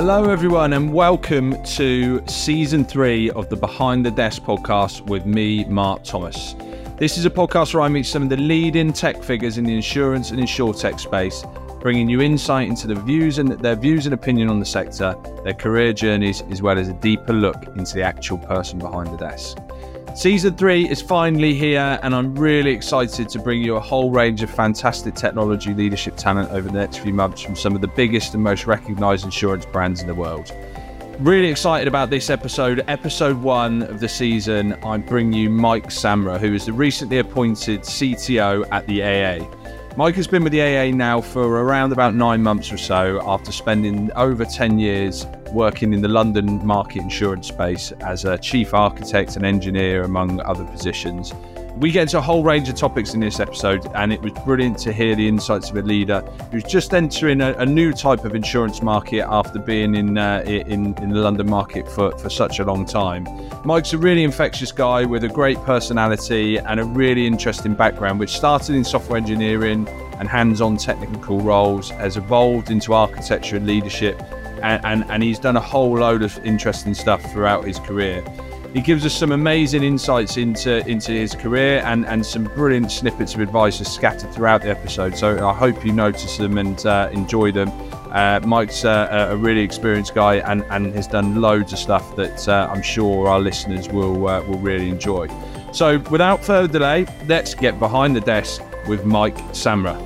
Hello, everyone, and welcome to season three of the Behind the Desk podcast with me, Mark Thomas. This is a podcast where I meet some of the leading tech figures in the insurance and insurtech space, bringing you insight into the views and their views and opinion on the sector, their career journeys, as well as a deeper look into the actual person behind the desk. Season three is finally here, and I'm really excited to bring you a whole range of fantastic technology leadership talent over the next few months from some of the biggest and most recognized insurance brands in the world. Really excited about this episode, episode one of the season. I bring you Mike Samra, who is the recently appointed CTO at the AA. Mike has been with the AA now for around about nine months or so after spending over 10 years working in the London market insurance space as a chief architect and engineer, among other positions. We get into a whole range of topics in this episode, and it was brilliant to hear the insights of a leader who's just entering a, a new type of insurance market after being in, uh, in, in the London market for, for such a long time. Mike's a really infectious guy with a great personality and a really interesting background, which started in software engineering and hands on technical roles, has evolved into architecture and leadership, and, and, and he's done a whole load of interesting stuff throughout his career. He gives us some amazing insights into into his career and, and some brilliant snippets of advice are scattered throughout the episode. So I hope you notice them and uh, enjoy them. Uh, Mike's uh, a really experienced guy and, and has done loads of stuff that uh, I'm sure our listeners will uh, will really enjoy. So without further delay, let's get behind the desk with Mike Samra.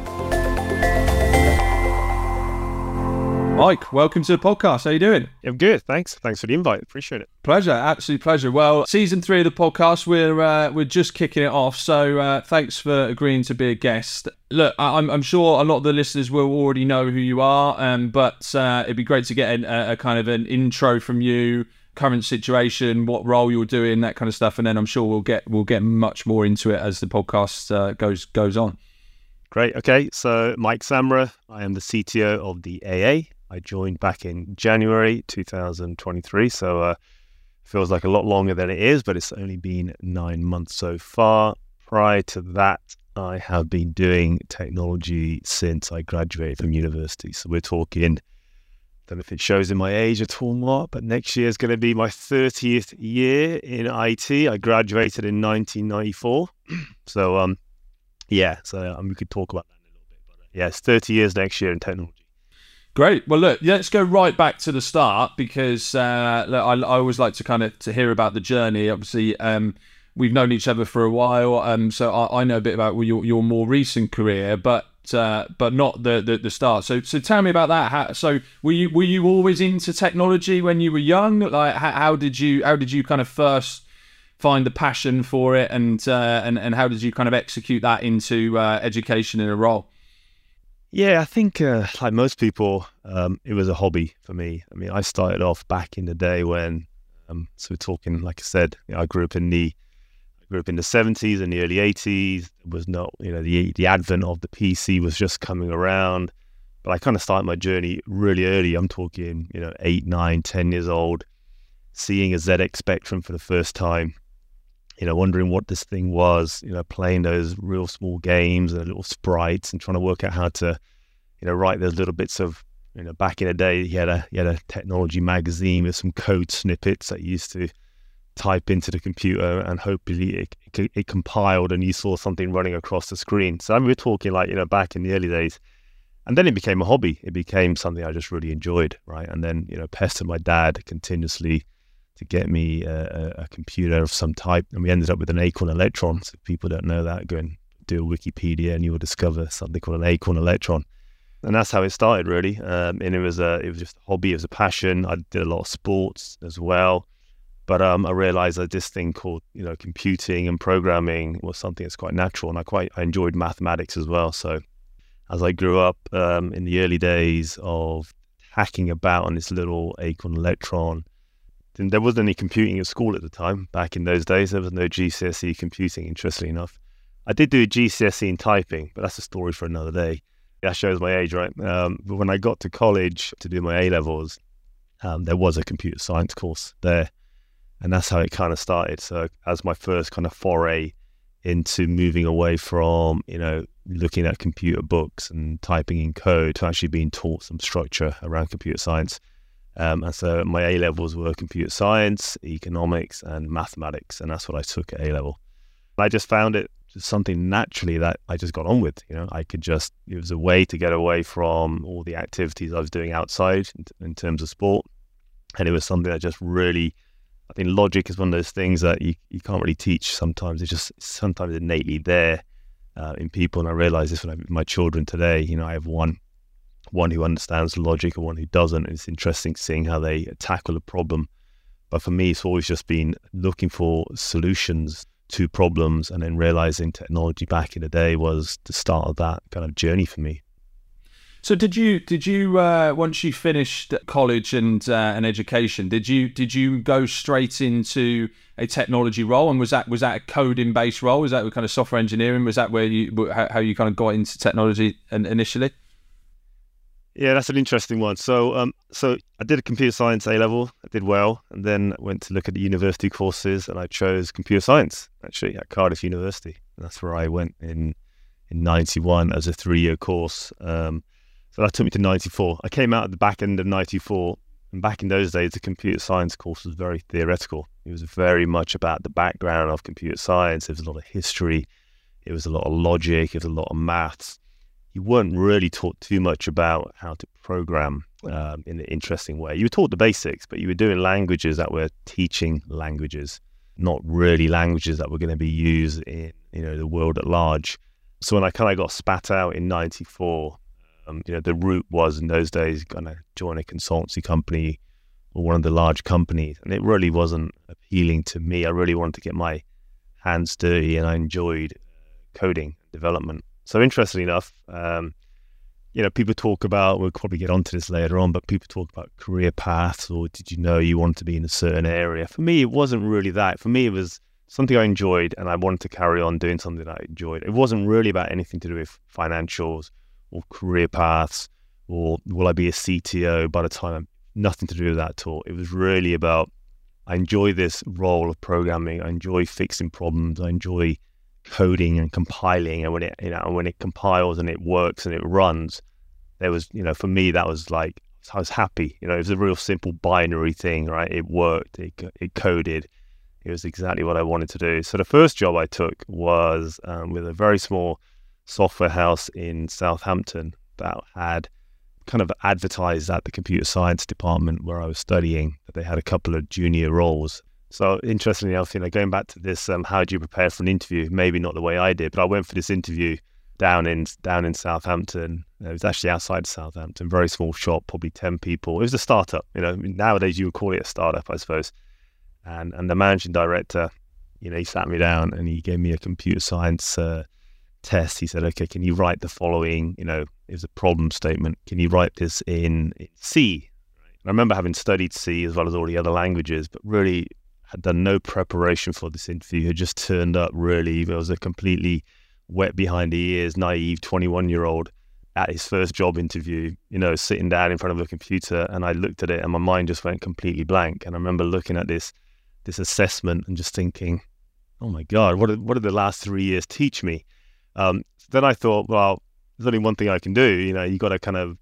Mike, welcome to the podcast. How are you doing? I'm good. Thanks. Thanks for the invite. Appreciate it. Pleasure. Absolute pleasure. Well, season three of the podcast, we're uh, we're just kicking it off. So uh, thanks for agreeing to be a guest. Look, I'm, I'm sure a lot of the listeners will already know who you are, um, but uh, it'd be great to get a, a kind of an intro from you current situation, what role you're doing, that kind of stuff, and then I'm sure we'll get we'll get much more into it as the podcast uh, goes goes on. Great. Okay. So Mike Samra, I am the CTO of the AA, I joined back in January 2023. So uh, feels like a lot longer than it is, but it's only been nine months so far. Prior to that, I have been doing technology since I graduated from university. So we're talking, I don't know if it shows in my age at all, Mark, but next year is going to be my 30th year in IT. I graduated in 1994. so, um, yeah, so um, we could talk about that in a little bit. But uh, yeah, it's 30 years next year in technology. Great. Well, look, let's go right back to the start because uh, look, I, I, always like to kind of to hear about the journey. Obviously, um, we've known each other for a while, um, so I, I, know a bit about your, your more recent career, but uh, but not the, the, the start. So so tell me about that. How, so were you were you always into technology when you were young? Like how, how did you how did you kind of first find the passion for it, and uh, and and how did you kind of execute that into uh, education in a role? Yeah, I think uh, like most people, um, it was a hobby for me. I mean, I started off back in the day when, um, so we're talking, like I said, you know, I grew up in the, I grew up in the seventies and the early eighties. It was not, you know, the the advent of the PC was just coming around. But I kind of started my journey really early. I'm talking, you know, eight, nine, ten years old, seeing a ZX Spectrum for the first time, you know, wondering what this thing was, you know, playing those real small games and little sprites and trying to work out how to, you know, write those little bits of, you know, back in the day, he had a he had a technology magazine with some code snippets that you used to type into the computer and hopefully it, it, it compiled and you saw something running across the screen. So I mean, we're talking like, you know, back in the early days. And then it became a hobby. It became something I just really enjoyed, right? And then, you know, pestered my dad continuously to get me a, a, computer of some type. And we ended up with an Acorn Electron. So people don't know that, go and do a Wikipedia and you will discover something called an Acorn Electron. And that's how it started, really. Um, and it was a, it was just a hobby, it was a passion. I did a lot of sports as well. But um, I realized that this thing called, you know, computing and programming was something that's quite natural, and I quite I enjoyed mathematics as well. So, as I grew up um, in the early days of hacking about on this little Acorn Electron, there wasn't any computing at school at the time. Back in those days, there was no GCSE computing, interestingly enough. I did do a GCSE in typing, but that's a story for another day. That shows my age, right? Um, but when I got to college to do my A levels, um, there was a computer science course there. And that's how it kind of started. So, as my first kind of foray into moving away from, you know, looking at computer books and typing in code to actually being taught some structure around computer science Um, and so my A levels were computer science, economics, and mathematics, and that's what I took at A level. I just found it just something naturally that I just got on with. You know, I could just it was a way to get away from all the activities I was doing outside in, in terms of sport, and it was something that just really. I think logic is one of those things that you, you can't really teach sometimes. It's just sometimes innately there uh, in people. And I realize this when I my children today. You know, I have one one who understands logic and one who doesn't. It's interesting seeing how they tackle a problem. But for me, it's always just been looking for solutions to problems and then realizing technology back in the day was the start of that kind of journey for me. So did you did you uh, once you finished college and uh, education did you did you go straight into a technology role and was that was that a coding based role was that kind of software engineering was that where you how you kind of got into technology initially? Yeah, that's an interesting one. So, um, so I did a computer science A level. I did well, and then went to look at the university courses, and I chose computer science actually at Cardiff University. That's where I went in in '91 as a three-year course. Um, so that took me to '94. I came out at the back end of '94, and back in those days, the computer science course was very theoretical. It was very much about the background of computer science. There was a lot of history. It was a lot of logic. It was a lot of maths you weren't really taught too much about how to program um, in an interesting way. You were taught the basics, but you were doing languages that were teaching languages, not really languages that were going to be used in you know the world at large. So when I kind of got spat out in '94, um, you know the route was in those days going to join a consultancy company or one of the large companies, and it really wasn't appealing to me. I really wanted to get my hands dirty, and I enjoyed uh, coding development. So interestingly enough, um, you know, people talk about, we'll probably get onto this later on, but people talk about career paths or did you know you wanted to be in a certain area? For me, it wasn't really that. For me, it was something I enjoyed and I wanted to carry on doing something that I enjoyed. It wasn't really about anything to do with financials or career paths or will I be a CTO by the time I'm nothing to do with that at all. It was really about I enjoy this role of programming. I enjoy fixing problems. I enjoy coding and compiling and when it you know and when it compiles and it works and it runs there was you know for me that was like I was happy. You know it was a real simple binary thing right? It worked it, it coded. It was exactly what I wanted to do. So the first job I took was um, with a very small software house in Southampton that had kind of advertised at the computer science department where I was studying. That they had a couple of junior roles so interestingly enough, you know, going back to this, um, how do you prepare for an interview? Maybe not the way I did, but I went for this interview down in down in Southampton. It was actually outside Southampton, very small shop, probably ten people. It was a startup. You know, nowadays you would call it a startup, I suppose. And and the managing director, you know, he sat me down and he gave me a computer science uh, test. He said, "Okay, can you write the following? You know, it was a problem statement. Can you write this in, in C?" I remember having studied C as well as all the other languages, but really had done no preparation for this interview, had just turned up really. It was a completely wet behind the ears, naive 21 year old at his first job interview, you know, sitting down in front of a computer. And I looked at it and my mind just went completely blank. And I remember looking at this this assessment and just thinking, oh my God, what, what did the last three years teach me? Um, then I thought, well, there's only one thing I can do. You know, you got to kind of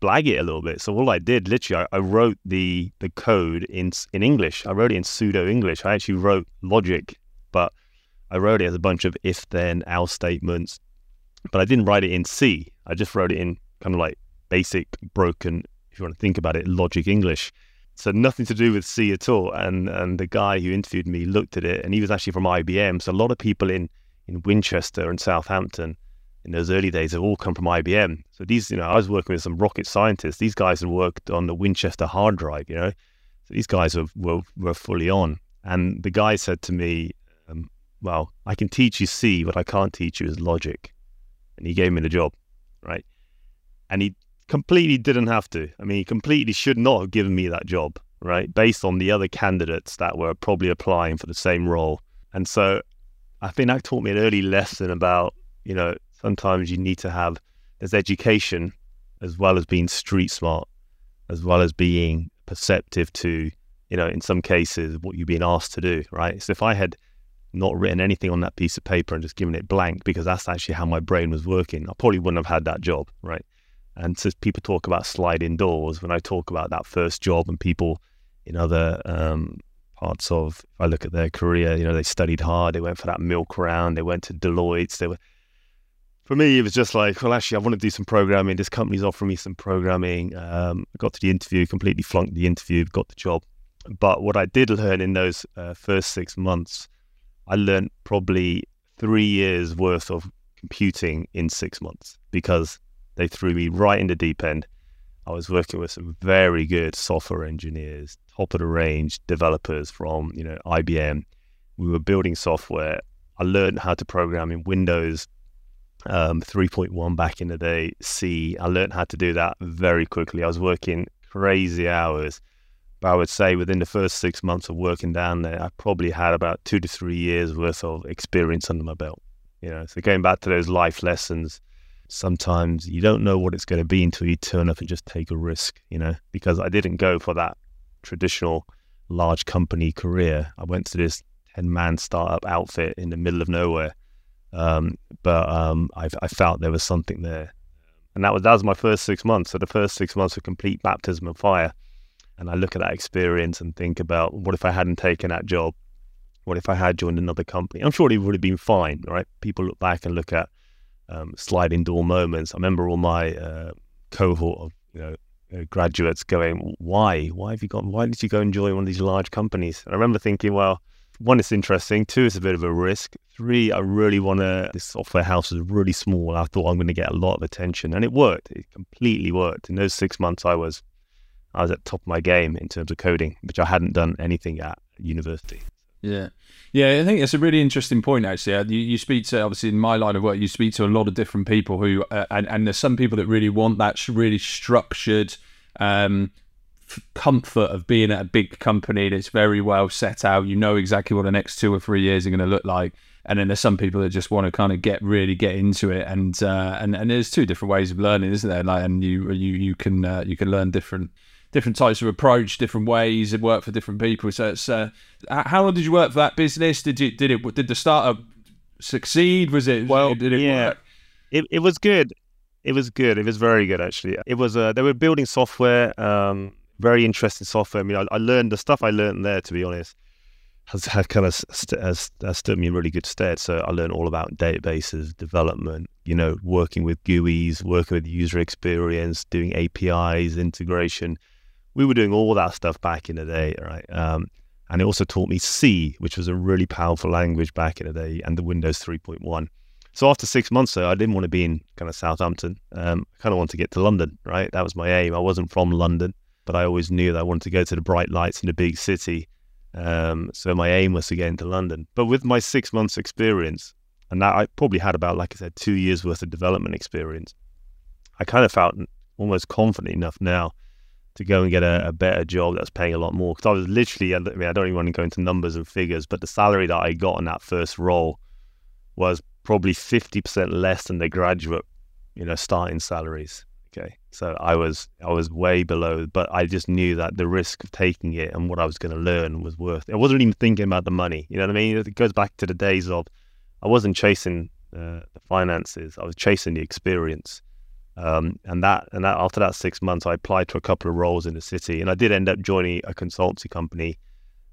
blag it a little bit. So all I did, literally, I, I, wrote the the code in in English. I wrote it in pseudo English. I actually wrote logic, but I wrote it as a bunch of if then else statements. But I didn't write it in C. I just wrote it in kind of like basic broken, if you want to think about it, logic English. So nothing to do with C at all. And and the guy who interviewed me looked at it, and he was actually from IBM. So a lot of people in in Winchester and Southampton in those early days have all come from IBM. So these, you know, I was working with some rocket scientists. These guys had worked on the Winchester hard drive, you know. So these guys were, were, were fully on. And the guy said to me, um, well, I can teach you C, but I can't teach you is logic. And he gave me the job, right? And he completely didn't have to. I mean, he completely should not have given me that job, right? Based on the other candidates that were probably applying for the same role. And so I think that taught me an early lesson about, you know, sometimes you need to have there's education as well as being street smart, as well as being perceptive to, you know, in some cases what you're being asked to do, right? So if I had not written anything on that piece of paper and just given it blank because that's actually how my brain was working, I probably wouldn't have had that job, right? And so people talk about sliding doors. When I talk about that first job and people in other um, parts of, if I look at their career, you know, they studied hard, they went for that milk round, they went to Deloitte, they were. For me, it was just like, well, actually, I want to do some programming. This company's offering me some programming. Um, got to the interview, completely flunked the interview, got the job. But what I did learn in those uh, first six months, I learned probably three years worth of computing in six months because they threw me right in the deep end. I was working with some very good software engineers, top of the range developers from you know IBM. We were building software. I learned how to program in Windows um, 3.1 back in the day. C. I learned how to do that very quickly. I was working crazy hours, but I would say within the first six months of working down there, I probably had about two to three years worth of experience under my belt. You know, so going back to those life lessons sometimes you don't know what it's going to be until you turn up and just take a risk, you know, because I didn't go for that traditional large company career. I went to this 10 man startup outfit in the middle of nowhere. Um, but um, I, I, felt there was something there. And that was, that was my first six months. So the first six months were complete baptism of fire. And I look at that experience and think about what if I hadn't taken that job? What if I had joined another company? I'm sure it would have been fine, right? People look back and look at um, sliding door moments. I remember all my uh, cohort of you know uh, graduates going, "Why? Why have you gone? Why did you go and join one of these large companies?" And I remember thinking, well. One, it's interesting. Two, it's a bit of a risk. Three, I really want to. This software house is really small. I thought I'm going to get a lot of attention, and it worked. It completely worked. In those six months, I was, I was at top of my game in terms of coding, which I hadn't done anything at university. Yeah. Yeah, I think it's a really interesting point. Actually, uh, you, you speak to obviously in my line of work, you speak to a lot of different people who, uh, and and there's some people that really want that really structured um, comfort of being at a big company that's very well set out. You know exactly what the next two or three years are going to look like, and then there's some people that just want to kind of get really get into it. And uh, and and there's two different ways of learning, isn't there? Like, and you you you can uh, you can learn different different types of approach, different ways. It work for different people. So it's uh, how long did you work for that business? Did you did it did the startup succeed? Was it well? Did it yeah, work? it it was good. It was good. It was very good actually. It was uh, they were building software, um, very interesting software. I mean, I, I learned the stuff I learned there. To be honest, has, has kind of st- has, has stood me in really good stead. So I learned all about databases, development, you know, working with GUIs, working with user experience, doing APIs, integration we were doing all that stuff back in the day, right? Um, and it also taught me C, which was a really powerful language back in the day, and the Windows 3.1. So after six months, though, I didn't want to be in kind of Southampton. Um, I kind of wanted to get to London, right? That was my aim. I wasn't from London, but I always knew that I wanted to go to the bright lights in the big city. Um, so my aim was to get into London. But with my six months experience, and that I probably had about, like I said, two years worth of development experience, I kind of felt almost confident enough now to go and get a, a better job that's paying a lot more. Because I was literally, I mean, I don't even want to go into numbers and figures, but the salary that I got in that first role was probably 50% less than the graduate, you know, starting salaries. Okay. So I was, I was way below, but I just knew that the risk of taking it and what I was going to learn was worth it. I wasn't even thinking about the money. You know what I mean? It goes back to the days of, I wasn't chasing uh, the finances. I was chasing the experience. Um, and that and that after that six months, I applied to a couple of roles in the city, and I did end up joining a consultancy company,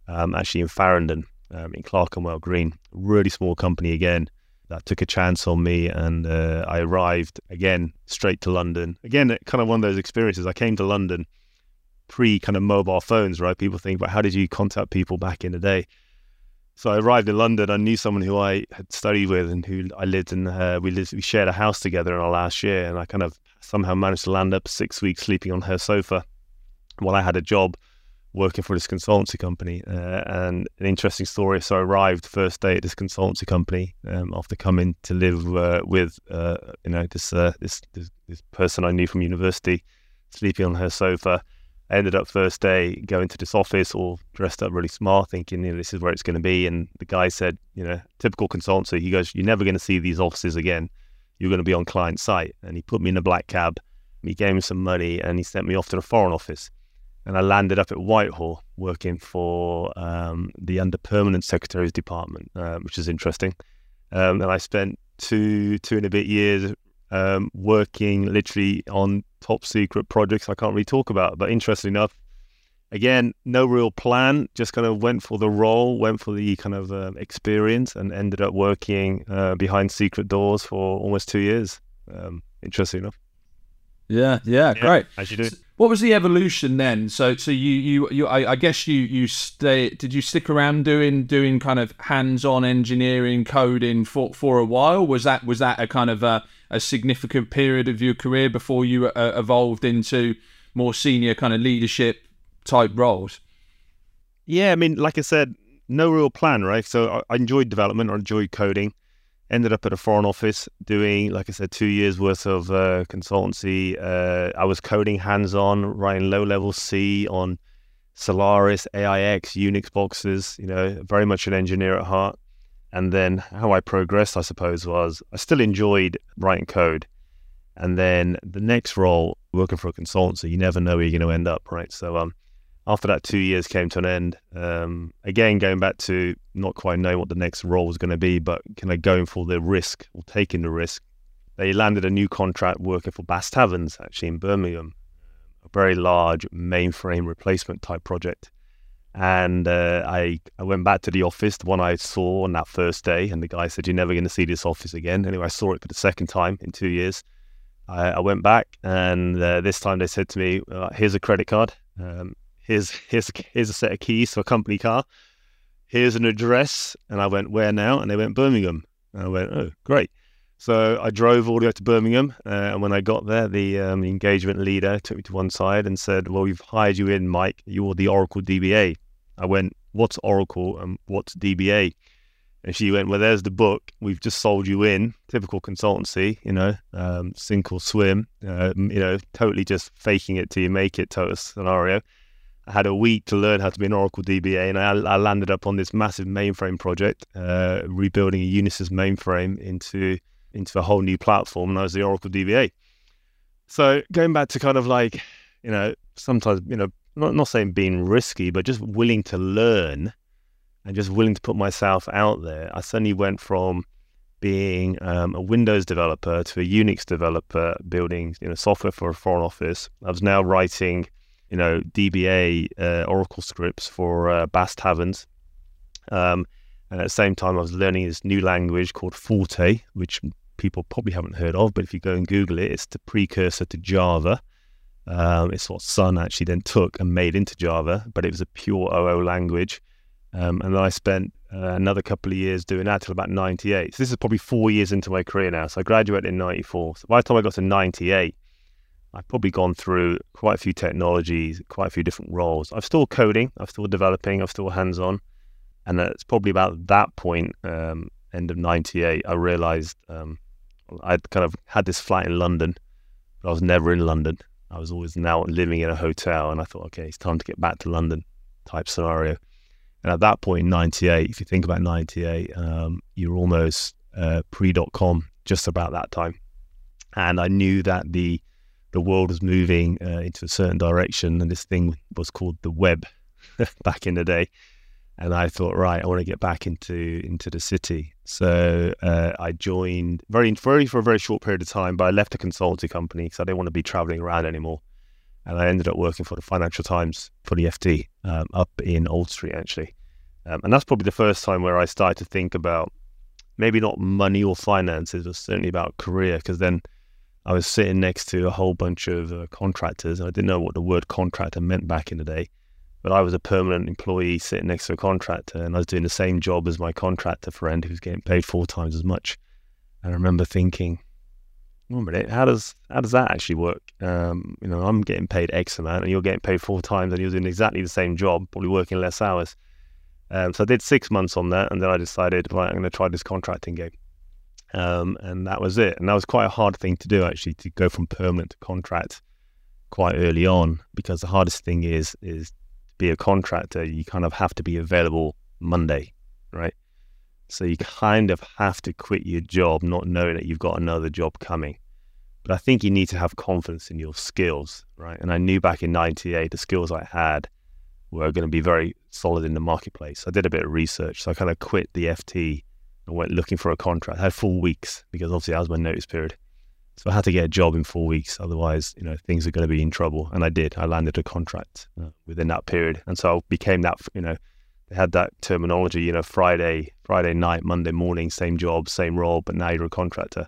um, actually in Farringdon, um, in Clerkenwell Green, really small company again. That took a chance on me, and uh, I arrived again straight to London. Again, kind of one of those experiences. I came to London pre kind of mobile phones, right? People think, but how did you contact people back in the day? So I arrived in London. I knew someone who I had studied with and who I lived in. Uh, we lived, we shared a house together in our last year, and I kind of somehow managed to land up six weeks sleeping on her sofa while I had a job working for this consultancy company. Uh, and an interesting story. So I arrived first day at this consultancy company um, after coming to live uh, with uh, you know this, uh, this, this this person I knew from university, sleeping on her sofa I ended up first day going to this office all dressed up really smart, thinking, you know, this is where it's going to be. And the guy said, you know, typical consultancy, he goes, you're never going to see these offices again. You're going to be on client site. And he put me in a black cab. He gave me some money and he sent me off to the foreign office. And I landed up at Whitehall working for um, the under permanent secretary's department, uh, which is interesting. Um, and I spent two, two and a bit years um, working literally on top secret projects I can't really talk about. But interesting enough, again, no real plan, just kind of went for the role, went for the kind of uh, experience, and ended up working uh, behind secret doors for almost two years. Um, interesting enough. Yeah, yeah, yeah, great. As you do. What was the evolution then? So, so you, you, you, I, I guess you, you stay. Did you stick around doing, doing kind of hands-on engineering, coding for, for a while? Was that, was that a kind of a, a significant period of your career before you uh, evolved into more senior kind of leadership type roles? Yeah, I mean, like I said, no real plan, right? So I, I enjoyed development, I enjoyed coding. Ended up at a foreign office doing, like I said, two years worth of uh, consultancy. Uh, I was coding hands on, writing low level C on Solaris, AIX, Unix boxes, you know, very much an engineer at heart. And then how I progressed, I suppose, was I still enjoyed writing code. And then the next role, working for a consultancy, you never know where you're going to end up, right? So um, after that two years came to an end, um, again, going back to not quite knowing what the next role was going to be, but kind of going for the risk or taking the risk, they landed a new contract working for Bass Taverns, actually in Birmingham, a very large mainframe replacement type project. And uh, I, I went back to the office, the one I saw on that first day, and the guy said, You're never going to see this office again. Anyway, I saw it for the second time in two years. I, I went back, and uh, this time they said to me, uh, Here's a credit card. Um, here's here's here's a set of keys for a company car. Here's an address, and I went where now? And they went Birmingham. And I went oh great. So I drove all the way to Birmingham, uh, and when I got there, the um, engagement leader took me to one side and said, "Well, we've hired you in, Mike. You're the Oracle DBA." I went, "What's Oracle and what's DBA?" And she went, "Well, there's the book. We've just sold you in. Typical consultancy, you know, um, sink or swim. Uh, you know, totally just faking it till you make it. Total scenario." I had a week to learn how to be an Oracle DBA, and I, I landed up on this massive mainframe project, uh, rebuilding a Unisys mainframe into into a whole new platform, and I was the Oracle DBA. So going back to kind of like, you know, sometimes you know, not not saying being risky, but just willing to learn, and just willing to put myself out there. I suddenly went from being um, a Windows developer to a Unix developer, building you know software for a foreign office. I was now writing you know, DBA uh, Oracle scripts for uh, Bass Taverns. Um, and at the same time, I was learning this new language called Forte, which people probably haven't heard of, but if you go and Google it, it's the precursor to Java. Um, it's what Sun actually then took and made into Java, but it was a pure OO language. Um, and then I spent uh, another couple of years doing that till about 98. So this is probably four years into my career now. So I graduated in 94. So by the time I got to 98, I've probably gone through quite a few technologies, quite a few different roles. I'm still coding, I'm still developing, I'm still hands on. And it's probably about that point, um, end of 98, I realized um, I'd kind of had this flat in London, but I was never in London. I was always now living in a hotel. And I thought, okay, it's time to get back to London type scenario. And at that point, point, 98, if you think about 98, um, you're almost uh, pre dot com, just about that time. And I knew that the the world was moving uh, into a certain direction, and this thing was called the web back in the day. And I thought, right, I want to get back into into the city. So uh, I joined very, very for a very short period of time, but I left a consultancy company because I didn't want to be traveling around anymore. And I ended up working for the Financial Times for the FT um, up in Old Street, actually. Um, and that's probably the first time where I started to think about maybe not money or finances, but certainly about career. Because then I was sitting next to a whole bunch of uh, contractors. I didn't know what the word contractor meant back in the day, but I was a permanent employee sitting next to a contractor, and I was doing the same job as my contractor friend who's getting paid four times as much. And I remember thinking, "One minute, how does how does that actually work? Um, you know, I'm getting paid X amount, and you're getting paid four times, and you're doing exactly the same job, probably working less hours." Um, so I did six months on that, and then I decided, right, I'm going to try this contracting game. Um, and that was it. And that was quite a hard thing to do, actually, to go from permanent to contract quite early on, because the hardest thing is is to be a contractor. You kind of have to be available Monday, right? So you kind of have to quit your job, not knowing that you've got another job coming. But I think you need to have confidence in your skills, right? And I knew back in '98 the skills I had were going to be very solid in the marketplace. I did a bit of research, so I kind of quit the FT I went looking for a contract. I had four weeks because obviously that was my notice period. So I had to get a job in four weeks, otherwise, you know, things are going to be in trouble. And I did. I landed a contract uh, within that period, and so I became that. You know, they had that terminology. You know, Friday, Friday night, Monday morning, same job, same role, but now you're a contractor.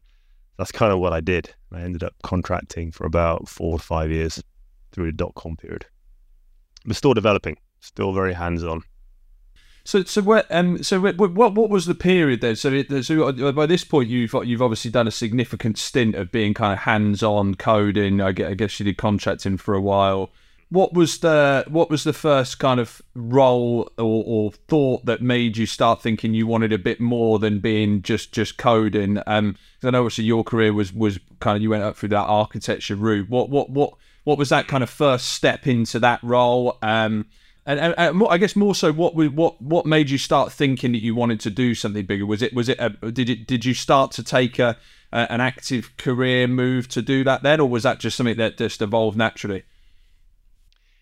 That's kind of what I did. I ended up contracting for about four or five years through the dot com period. But still developing, still very hands on. So, so what? Um, so what? What, was the period then? So, it, so uh, by this point, you've you've obviously done a significant stint of being kind of hands-on coding. I guess you did contracting for a while. What was the what was the first kind of role or, or thought that made you start thinking you wanted a bit more than being just just coding? Um, I know obviously your career was was kind of you went up through that architecture route. What what what what was that kind of first step into that role? Um, and, and, and more, I guess more so, what what what made you start thinking that you wanted to do something bigger? Was it was it a, did it did you start to take a, a, an active career move to do that then, or was that just something that just evolved naturally?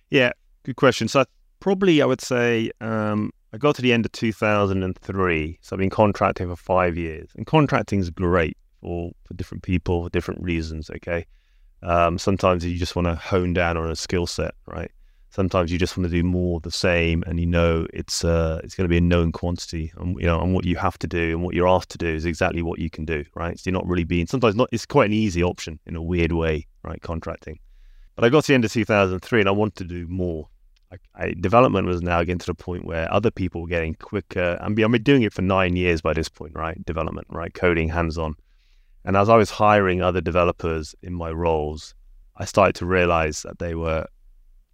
Yeah, good question. So probably I would say um, I got to the end of 2003. So I've been contracting for five years, and contracting is great for for different people for different reasons. Okay, um, sometimes you just want to hone down on a skill set, right? Sometimes you just want to do more of the same and you know it's uh, it's going to be a known quantity and you know and what you have to do and what you're asked to do is exactly what you can do right? So you're not really being sometimes not it's quite an easy option in a weird way right contracting. But I got to the end of 2003 and I wanted to do more. I, I, development was now getting to the point where other people were getting quicker and I've been doing it for nine years by this point right development right coding hands on and as I was hiring other developers in my roles I started to realize that they were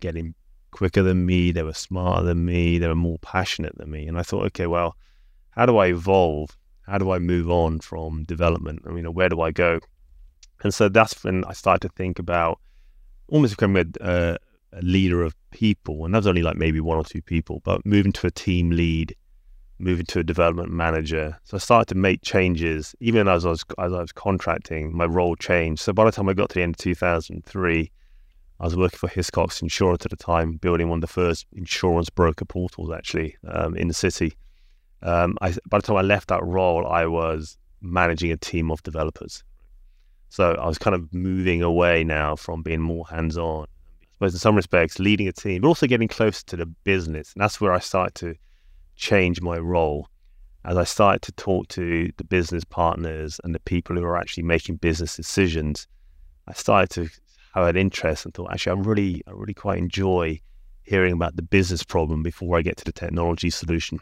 getting quicker than me, they were smarter than me, they were more passionate than me. And I thought, okay, well, how do I evolve? How do I move on from development? I mean, where do I go? And so that's when I started to think about almost becoming a, a leader of people. And that was only like maybe one or two people, but moving to a team lead, moving to a development manager. So I started to make changes. Even as I was as I was contracting, my role changed. So by the time I got to the end of 2003, I was working for Hiscox Insurance at the time, building one of the first insurance broker portals actually um, in the city. Um, I, by the time I left that role, I was managing a team of developers. So I was kind of moving away now from being more hands on. I suppose in some respects, leading a team, but also getting closer to the business. And that's where I started to change my role as I started to talk to the business partners and the people who are actually making business decisions. I started to I had interest and thought, actually, I really, I really quite enjoy hearing about the business problem before I get to the technology solution.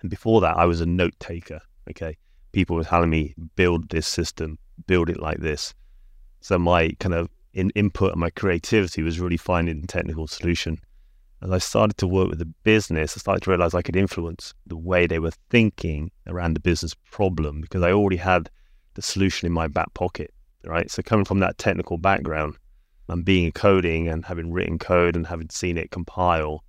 And before that, I was a note taker. Okay, people were telling me build this system, build it like this. So my kind of in, input and my creativity was really finding the technical solution. As I started to work with the business, I started to realize I could influence the way they were thinking around the business problem because I already had the solution in my back pocket right? So coming from that technical background and being coding and having written code and having seen it compile,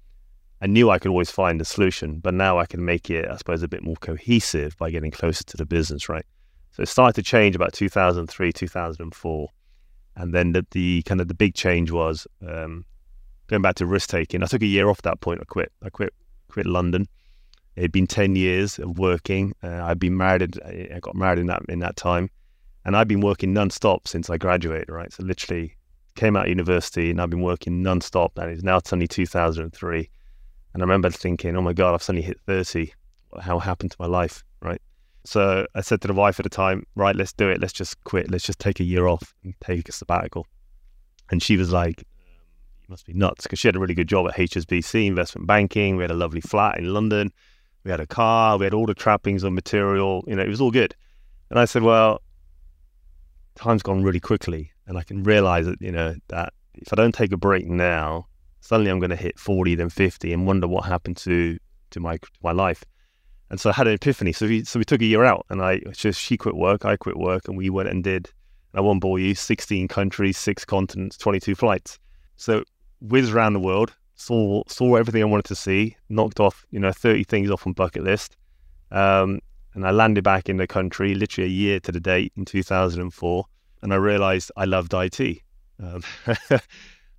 I knew I could always find a solution, but now I can make it, I suppose, a bit more cohesive by getting closer to the business, right? So it started to change about 2003, 2004. And then the, the kind of the big change was um, going back to risk taking. I took a year off that point. I quit. I quit, quit London. It had been 10 years of working. Uh, I'd been married. I got married in that, in that time. And I've been working non-stop since I graduated, right? So literally came out of university and I've been working non-stop and it's now suddenly 2003. And I remember thinking, oh my God, I've suddenly hit 30. How happened to my life, right? So I said to the wife at the time, right, let's do it. Let's just quit. Let's just take a year off and take a sabbatical. And she was like, you must be nuts because she had a really good job at HSBC, investment banking. We had a lovely flat in London. We had a car. We had all the trappings of material. You know, it was all good. And I said, well, time's gone really quickly, and I can realize that you know that if I don't take a break now, suddenly I'm going to hit 40, then 50, and wonder what happened to to my to my life. And so I had an epiphany. So we so we took a year out, and I just she quit work, I quit work, and we went and did. I won't bore you. 16 countries, six continents, 22 flights. So whizzed around the world, saw saw everything I wanted to see, knocked off you know 30 things off on bucket list. Um, and I landed back in the country literally a year to the date in 2004. And I realized I loved IT. Um,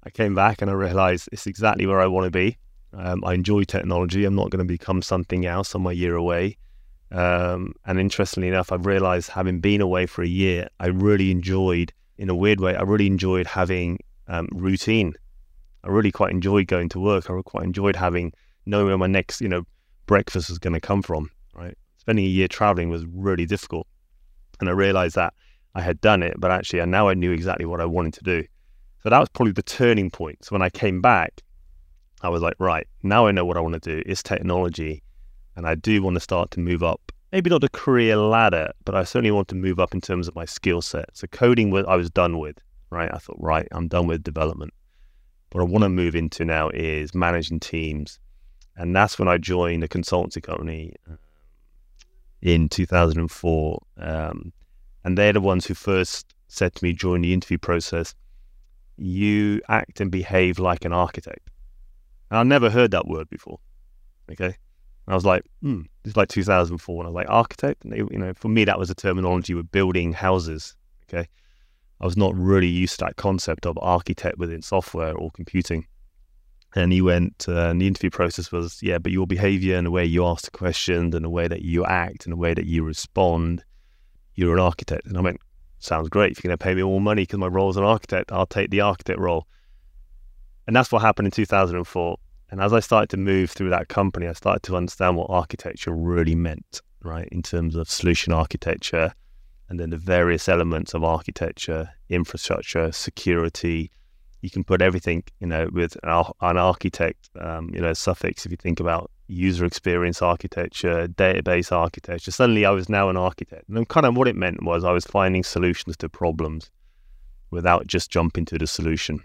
I came back and I realized it's exactly where I want to be. Um, I enjoy technology. I'm not going to become something else. I'm a year away. Um, and interestingly enough, I've realized having been away for a year, I really enjoyed, in a weird way, I really enjoyed having um, routine. I really quite enjoyed going to work. I quite enjoyed having knowing where my next, you know, breakfast was going to come from. Spending a year traveling was really difficult, and I realized that I had done it, but actually, and now I knew exactly what I wanted to do. So that was probably the turning point. So when I came back, I was like, right, now I know what I want to do. It's technology. And I do want to start to move up, maybe not a career ladder, but I certainly want to move up in terms of my skill set. So coding was I was done with, right? I thought, right, I'm done with development. What I want to move into now is managing teams. And that's when I joined a consultancy company uh, in 2004. Um, and they're the ones who first said to me during the interview process, you act and behave like an architect. And I never heard that word before. Okay. And I was like, hmm, this is like 2004. And I was like, architect? And they, you know, for me, that was a terminology with building houses. Okay. I was not really used to that concept of architect within software or computing. And he went, uh, and the interview process was, yeah, but your behavior and the way you ask the questions and the way that you act and the way that you respond, you're an architect. And I went, sounds great. If you're going to pay me more money because my role as an architect, I'll take the architect role. And that's what happened in 2004. And as I started to move through that company, I started to understand what architecture really meant, right? In terms of solution architecture and then the various elements of architecture, infrastructure, security. You can put everything, you know, with an, architect, um, you know, suffix. If you think about user experience architecture, database architecture, suddenly I was now an architect. And kind of what it meant was I was finding solutions to problems without just jumping to the solution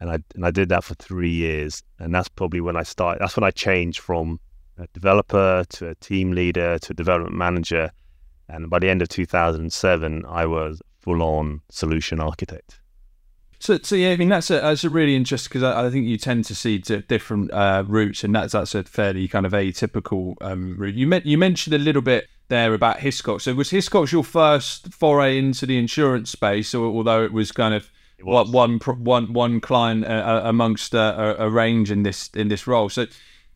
and I and I did that for three years, and that's probably when I started. That's when I changed from a developer to a team leader to a development manager, and by the end of 2007, I was full on solution architect. So, so yeah, I mean that's a that's a really interesting because I, I, think you tend to see different uh, routes, and that's that's a fairly kind of atypical um, route. You you mentioned a little bit there about Hiscox. So was Hiscox your first foray into the insurance space, or although it was kind of what one one one client uh, uh amongst a, a, range in this in this role. So,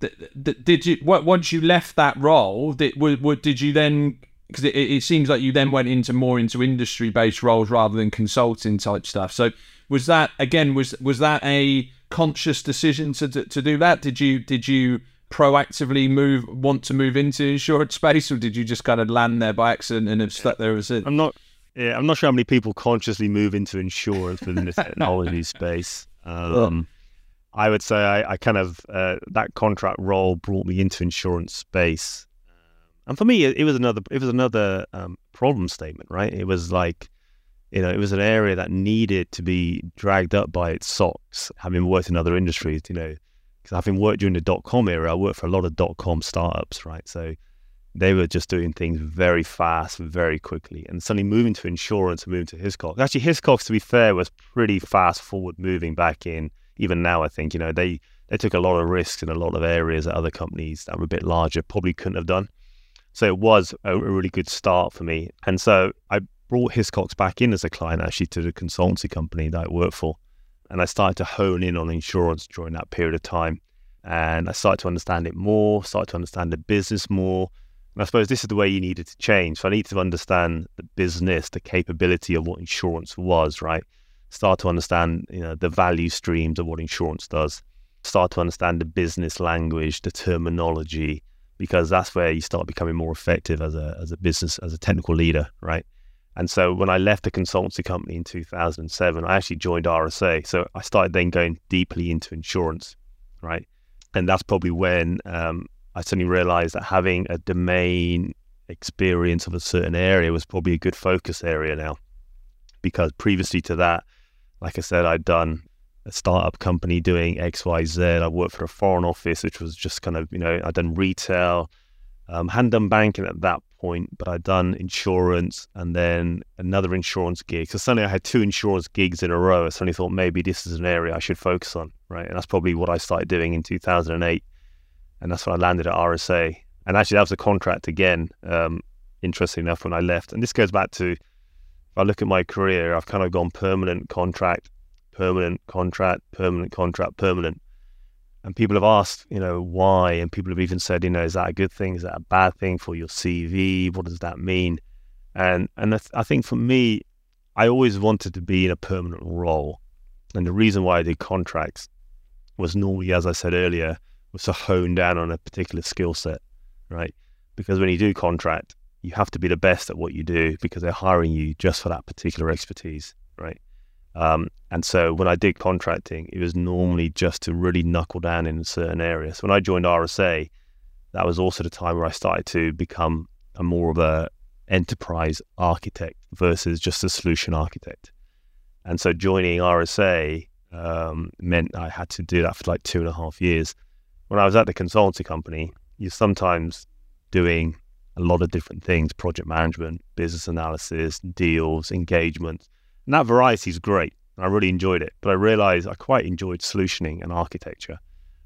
th- th- did you once you left that role? Did w- did you then? Because it, it seems like you then went into more into industry based roles rather than consulting type stuff. So, was that again was was that a conscious decision to, to to do that? Did you did you proactively move want to move into insurance space, or did you just kind of land there by accident and have stuck there as it? I'm not yeah, I'm not sure how many people consciously move into insurance within the technology space. Um, I would say I, I kind of uh, that contract role brought me into insurance space, and for me, it, it was another it was another um, problem statement, right? It was like, you know, it was an area that needed to be dragged up by its socks. Having worked in other industries, you know, because having worked during the dot com era, I worked for a lot of dot com startups, right? So they were just doing things very fast, very quickly. And suddenly moving to insurance and moving to Hiscox. Actually, Hiscox, to be fair, was pretty fast forward moving back in. Even now, I think, you know, they, they took a lot of risks in a lot of areas that other companies that were a bit larger probably couldn't have done. So it was a, really good start for me. And so I brought Hiscox back in as a client actually to the consultancy company that I worked for. And I started to hone in on insurance during that period of time. And I started to understand it more, started to understand the business more, and I suppose this is the way you needed to change. So I need to understand the business, the capability of what insurance was, right? Start to understand, you know, the value streams of what insurance does. Start to understand the business language, the terminology, because that's where you start becoming more effective as a as a business, as a technical leader, right? And so when I left the consultancy company in 2007, I actually joined RSA. So I started then going deeply into insurance, right? And that's probably when um, I suddenly realized that having a domain experience of a certain area was probably a good focus area now. Because previously to that, like I said, I'd done a startup company doing XYZ. I worked for a foreign office, which was just kind of, you know, I'd done retail, um, hadn't done banking at that point, but I'd done insurance and then another insurance gig. So suddenly I had two insurance gigs in a row. I suddenly thought maybe this is an area I should focus on, right? And that's probably what I started doing in 2008 and that's when I landed at RSA. And actually, that was a contract again. Um, interesting enough, when I left, and this goes back to if I look at my career, I've kind of gone permanent contract, permanent contract, permanent contract, permanent. And people have asked, you know, why? And people have even said, you know, is that a good thing? Is that a bad thing for your CV? What does that mean? And and I think for me, I always wanted to be in a permanent role. And the reason why I did contracts was normally, as I said earlier, was to hone down on a particular skill set, right? Because when you do contract, you have to be the best at what you do because they're hiring you just for that particular expertise, right? Um, and so when I did contracting, it was normally just to really knuckle down in a certain areas. When I joined RSA, that was also the time where I started to become a more of a enterprise architect versus just a solution architect. And so joining RSA um, meant I had to do that for like two and a half years. When I was at the consultancy company, you're sometimes doing a lot of different things project management, business analysis, deals, engagement. And that variety is great. I really enjoyed it. But I realized I quite enjoyed solutioning and architecture.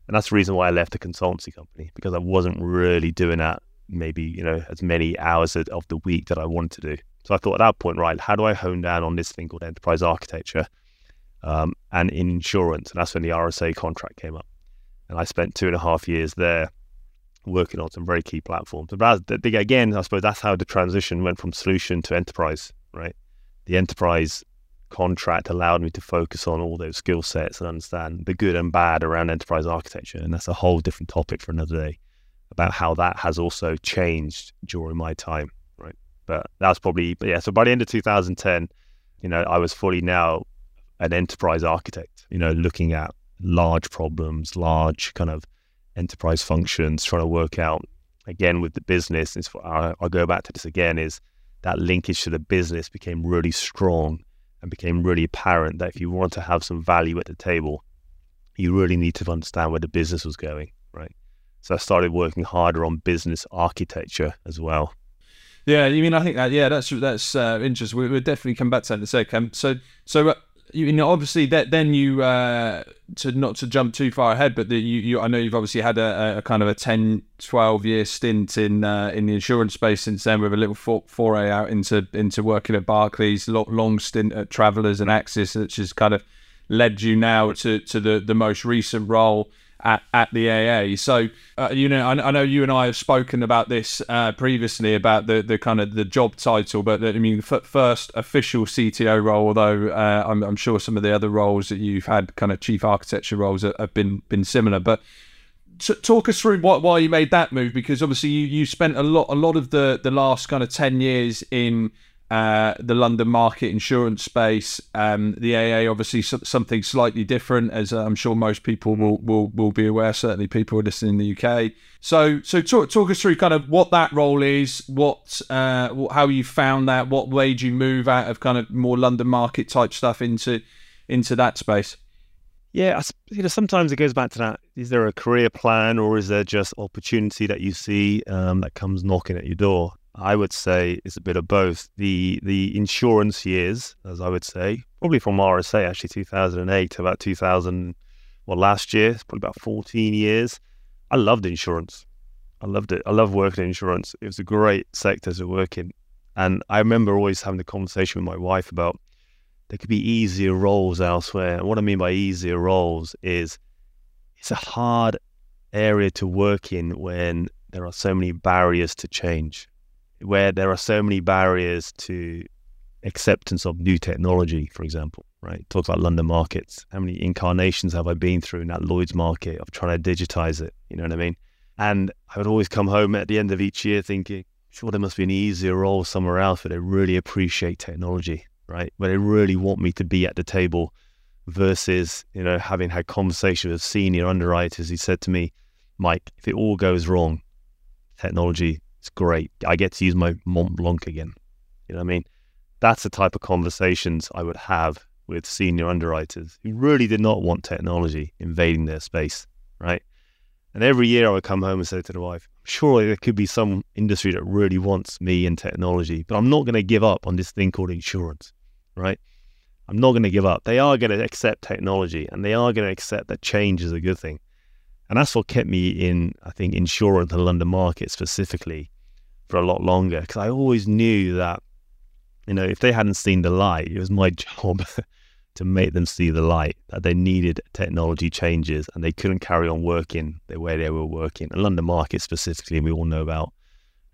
And that's the reason why I left the consultancy company because I wasn't really doing that maybe, you know, as many hours of the week that I wanted to do. So I thought at that point, right, how do I hone down on this thing called enterprise architecture um, and insurance? And that's when the RSA contract came up. And I spent two and a half years there working on some very key platforms. But again, I suppose that's how the transition went from solution to enterprise, right? The enterprise contract allowed me to focus on all those skill sets and understand the good and bad around enterprise architecture. And that's a whole different topic for another day about how that has also changed during my time, right? But that's probably, but yeah, so by the end of 2010, you know, I was fully now an enterprise architect, you know, looking at large problems, large kind of enterprise functions, trying to work out again with the business. I'll, I'll go back to this again. Is that linkage to the business became really strong and became really apparent that if you want to have some value at the table, you really need to understand where the business was going, right? So I started working harder on business architecture as well. Yeah, you mean I think that yeah, that's that's uh, interesting. We, will definitely come back to that in a second. So so uh, you know, obviously that then you uh, to not to jump too far ahead, but the, you, you I know you've obviously had a, a, kind of a 10, 12 year stint in uh, in the insurance space since then, with a little for, foray out into into working at Barclays, long, long stint at Travelers and Axis, which has kind of led you now to to the the most recent role at, at the AA. So, uh, you know, I, I, know you and I have spoken about this uh, previously about the, the kind of the job title, but I mean, f- first official CTO role, although uh, I'm, I'm, sure some of the other roles that you've had, kind of chief architecture roles, have, been been similar. But t- talk us through why you made that move, because obviously you, you spent a lot a lot of the the last kind of ten years in uh, the London market insurance space. Um, the AA, obviously, something slightly different, as I'm sure most people will, will will be aware. Certainly, people are listening in the UK. So, so talk talk us through kind of what that role is, what uh, how you found that, what made you move out of kind of more London market type stuff into into that space. Yeah, you know, sometimes it goes back to that: is there a career plan, or is there just opportunity that you see um, that comes knocking at your door? I would say it's a bit of both. The the insurance years, as I would say, probably from RSA actually 2008 to about 2000, well last year, probably about 14 years. I loved insurance. I loved it. I love working in insurance. It was a great sector to work in. And I remember always having the conversation with my wife about there could be easier roles elsewhere. And what I mean by easier roles is it's a hard area to work in when there are so many barriers to change where there are so many barriers to acceptance of new technology, for example, right? Talk about London markets. How many incarnations have I been through in that Lloyd's market of trying to digitize it? You know what I mean? And I would always come home at the end of each year thinking, sure, there must be an easier role somewhere else where they really appreciate technology, right? Where they really want me to be at the table versus, you know, having had conversations with senior underwriters He said to me, Mike, if it all goes wrong, technology it's great. I get to use my Mont Blanc again. You know what I mean? That's the type of conversations I would have with senior underwriters who really did not want technology invading their space, right? And every year I would come home and say to the wife, surely there could be some industry that really wants me and technology, but I'm not going to give up on this thing called insurance, right? I'm not going to give up. They are going to accept technology and they are going to accept that change is a good thing. And that's what kept me in, I think, insurance and the London market specifically for a lot longer because I always knew that, you know, if they hadn't seen the light, it was my job to make them see the light that they needed technology changes and they couldn't carry on working the way they were working. And London market specifically, we all know about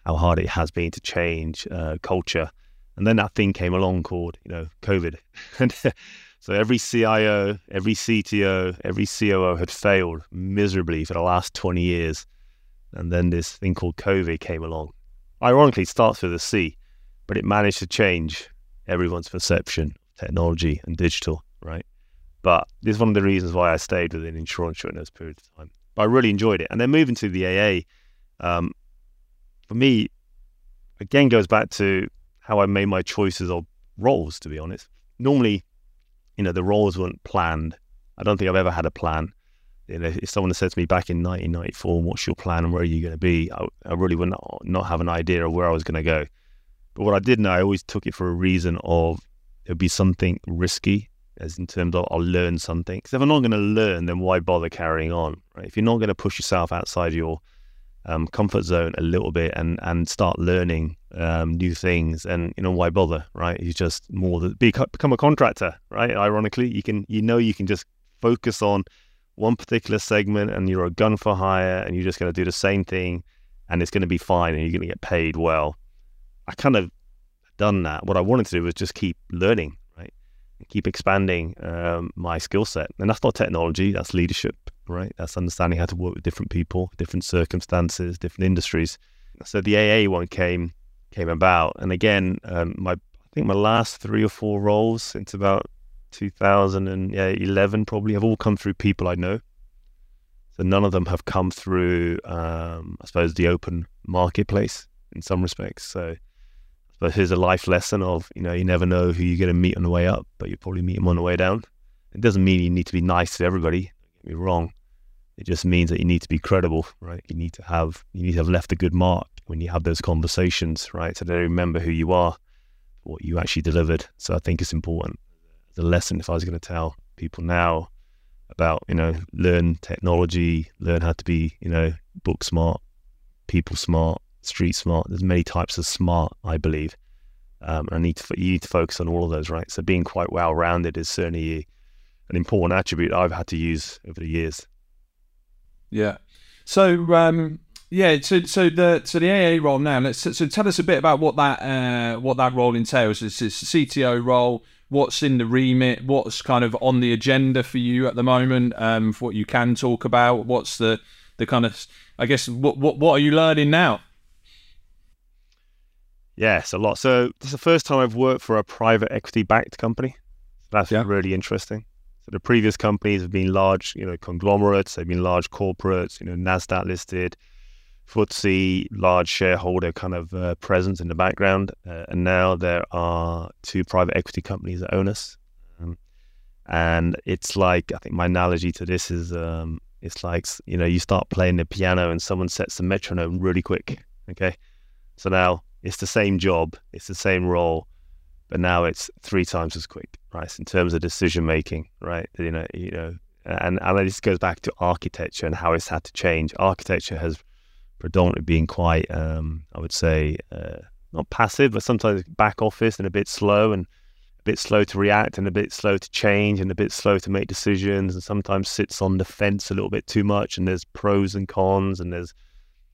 how hard it has been to change uh, culture. And then that thing came along called, you know, COVID. and so every CIO, every CTO, every COO had failed miserably for the last 20 years. And then this thing called COVID came along. Ironically, starts with a C, but it managed to change everyone's perception of technology and digital, right? But this is one of the reasons why I stayed within insurance during those periods of time. But I really enjoyed it. And then moving to the AA, um, for me, again, goes back to how I made my choices of roles, to be honest. Normally, you know, the roles weren't planned. I don't think I've ever had a plan. You know, if someone said to me back in 1994, what's your plan and where are you going to be? I, I really would not, not have an idea of where I was going to go. But what I did know, I always took it for a reason of it would be something risky, as in terms of I'll learn something. Because if I'm not going to learn, then why bother carrying on? Right? If you're not going to push yourself outside your um, comfort zone a little bit and and start learning um, new things. And you know why bother, right? You just more the, become a contractor, right? Ironically, you can you know you can just focus on one particular segment, and you're a gun for hire, and you're just going to do the same thing, and it's going to be fine, and you're going to get paid well. I kind of done that. What I wanted to do was just keep learning, right? keep expanding um, my skill set, and that's not technology, that's leadership right? That's understanding how to work with different people, different circumstances, different industries. So the AA one came came about, and again, um, my I think my last three or four roles since about 2011 probably have all come through people I know. So none of them have come through, um, I suppose, the open marketplace in some respects. So but here's a life lesson of you know you never know who you're going to meet on the way up, but you probably meet them on the way down. It doesn't mean you need to be nice to everybody. Get me wrong, it just means that you need to be credible, right? You need to have you need to have left a good mark when you have those conversations, right? So they remember who you are, what you actually delivered. So I think it's important. A lesson, if I was going to tell people now about, you know, learn technology, learn how to be, you know, book smart, people smart, street smart. There's many types of smart, I believe. Um, and I need to you need to focus on all of those, right? So being quite well rounded is certainly an important attribute I've had to use over the years. Yeah. So um, yeah, so so the so the AA role now. Let's so tell us a bit about what that uh, what that role entails. It's, it's a CTO role. What's in the remit? What's kind of on the agenda for you at the moment? Um, for what you can talk about. What's the the kind of I guess what what what are you learning now? Yes, a lot. So this is the first time I've worked for a private equity backed company. That's yeah. really interesting So the previous companies have been large, you know, conglomerates. They've been large corporates, you know, Nasdaq listed, FTSE, large shareholder kind of uh, presence in the background. Uh, and now there are two private equity companies that own us. Um, and it's like I think my analogy to this is um, it's like you know you start playing the piano and someone sets the metronome really quick. Okay, so now it's the same job, it's the same role, but now it's three times as quick, right? In terms of decision making, right? You know, you know, and and this goes back to architecture and how it's had to change. Architecture has predominantly being quite, um, I would say, uh, not passive, but sometimes back office and a bit slow and a bit slow to react and a bit slow to change and a bit slow to make decisions and sometimes sits on the fence a little bit too much and there's pros and cons and there's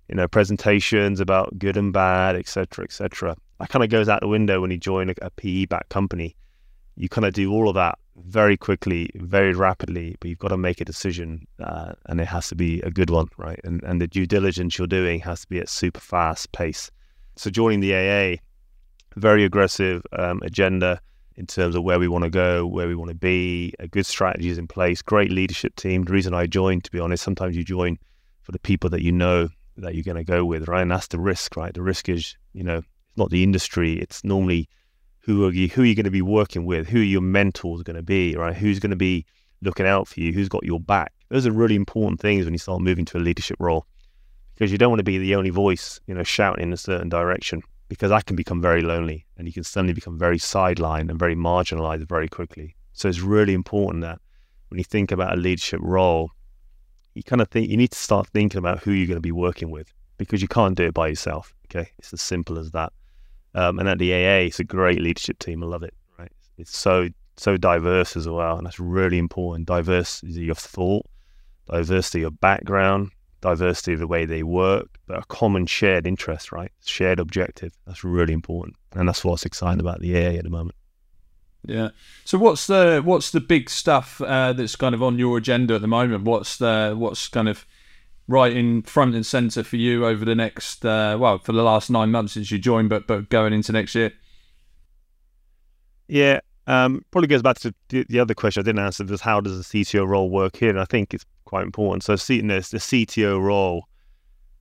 you know presentations about good and bad etc etc that kind of goes out the window when you join a, a PE backed company. You kind of do all of that very quickly, very rapidly, but you've got to make a decision uh, and it has to be a good one, right? And, and the due diligence you're doing has to be at super fast pace. So joining the AA, very aggressive um, agenda in terms of where we want to go, where we want to be, a good strategies in place, great leadership team. The reason I joined, to be honest, sometimes you join for the people that you know that you're going to go with, right? And that's the risk, right? The risk is, you know, it's not the industry. It's normally who are you who are you going to be working with? Who are your mentors going to be? Right? Who's going to be looking out for you? Who's got your back? Those are really important things when you start moving to a leadership role because you don't want to be the only voice, you know, shouting in a certain direction because that can become very lonely and you can suddenly become very sidelined and very marginalized very quickly. So it's really important that when you think about a leadership role, you kind of think you need to start thinking about who you're going to be working with because you can't do it by yourself. Okay, it's as simple as that. Um, and at the AA, it's a great leadership team. I love it. Right, it's so so diverse as well, and that's really important. Diversity of thought, diversity of background, diversity of the way they work, but a common shared interest, right? Shared objective. That's really important, and that's what's exciting about the AA at the moment. Yeah. So what's the what's the big stuff uh, that's kind of on your agenda at the moment? What's the what's kind of right in front and center for you over the next uh, well for the last nine months since you joined, but but going into next year? Yeah, um, probably goes back to the other question I didn't answer. Was how does the CTO role work here? And I think it's quite important. So, see, this the CTO role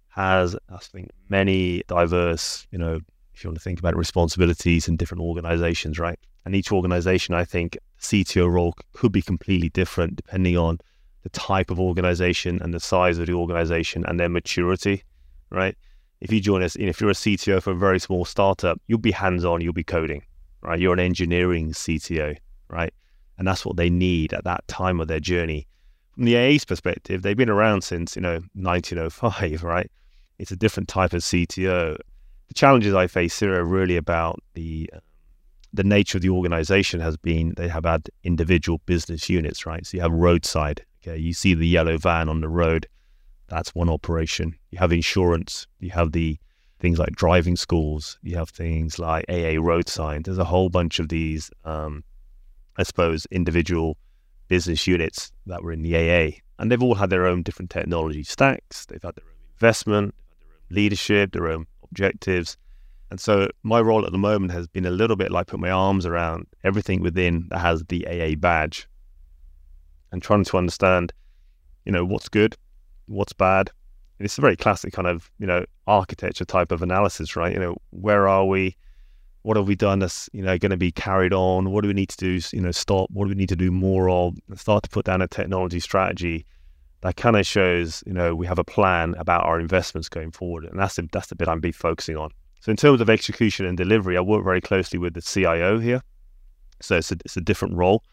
has, I think, many diverse, you know, if you want to think about it, responsibilities in different organizations, right? And each organization, I think, CTO role could be completely different depending on the type of organization and the size of the organization and their maturity, right? If you join us, if you're a CTO for a very small startup, you'll be hands on, you'll be coding, right? You're an engineering CTO, right? And that's what they need at that time of their journey. From the AA's perspective, they've been around since, you know, 1905, right? It's a different type of CTO. The challenges I face here are really about the the nature of the organization has been they have had individual business units, right? So you have roadside, okay, you see the yellow van on the road, that's one operation. You have insurance, you have the things like driving schools, you have things like AA road signs. There's a whole bunch of these, um, I suppose, individual business units that were in the AA, and they've all had their own different technology stacks. They've had their own investment, their own leadership, their own objectives. And so my role at the moment has been a little bit like put my arms around everything within that has the AA badge and trying to understand, you know, what's good, what's bad. And it's a very classic kind of, you know, architecture type of analysis, right? You know, where are we? What have we done that's, you know, going to be carried on? What do we need to do, you know, stop? What do we need to do more of? Start to put down a technology strategy that kind of shows, you know, we have a plan about our investments going forward. And that's the, that's the bit I'm be focusing on. So in terms of execution and delivery, I work very closely with the CIO here. So it's a, it's a different role.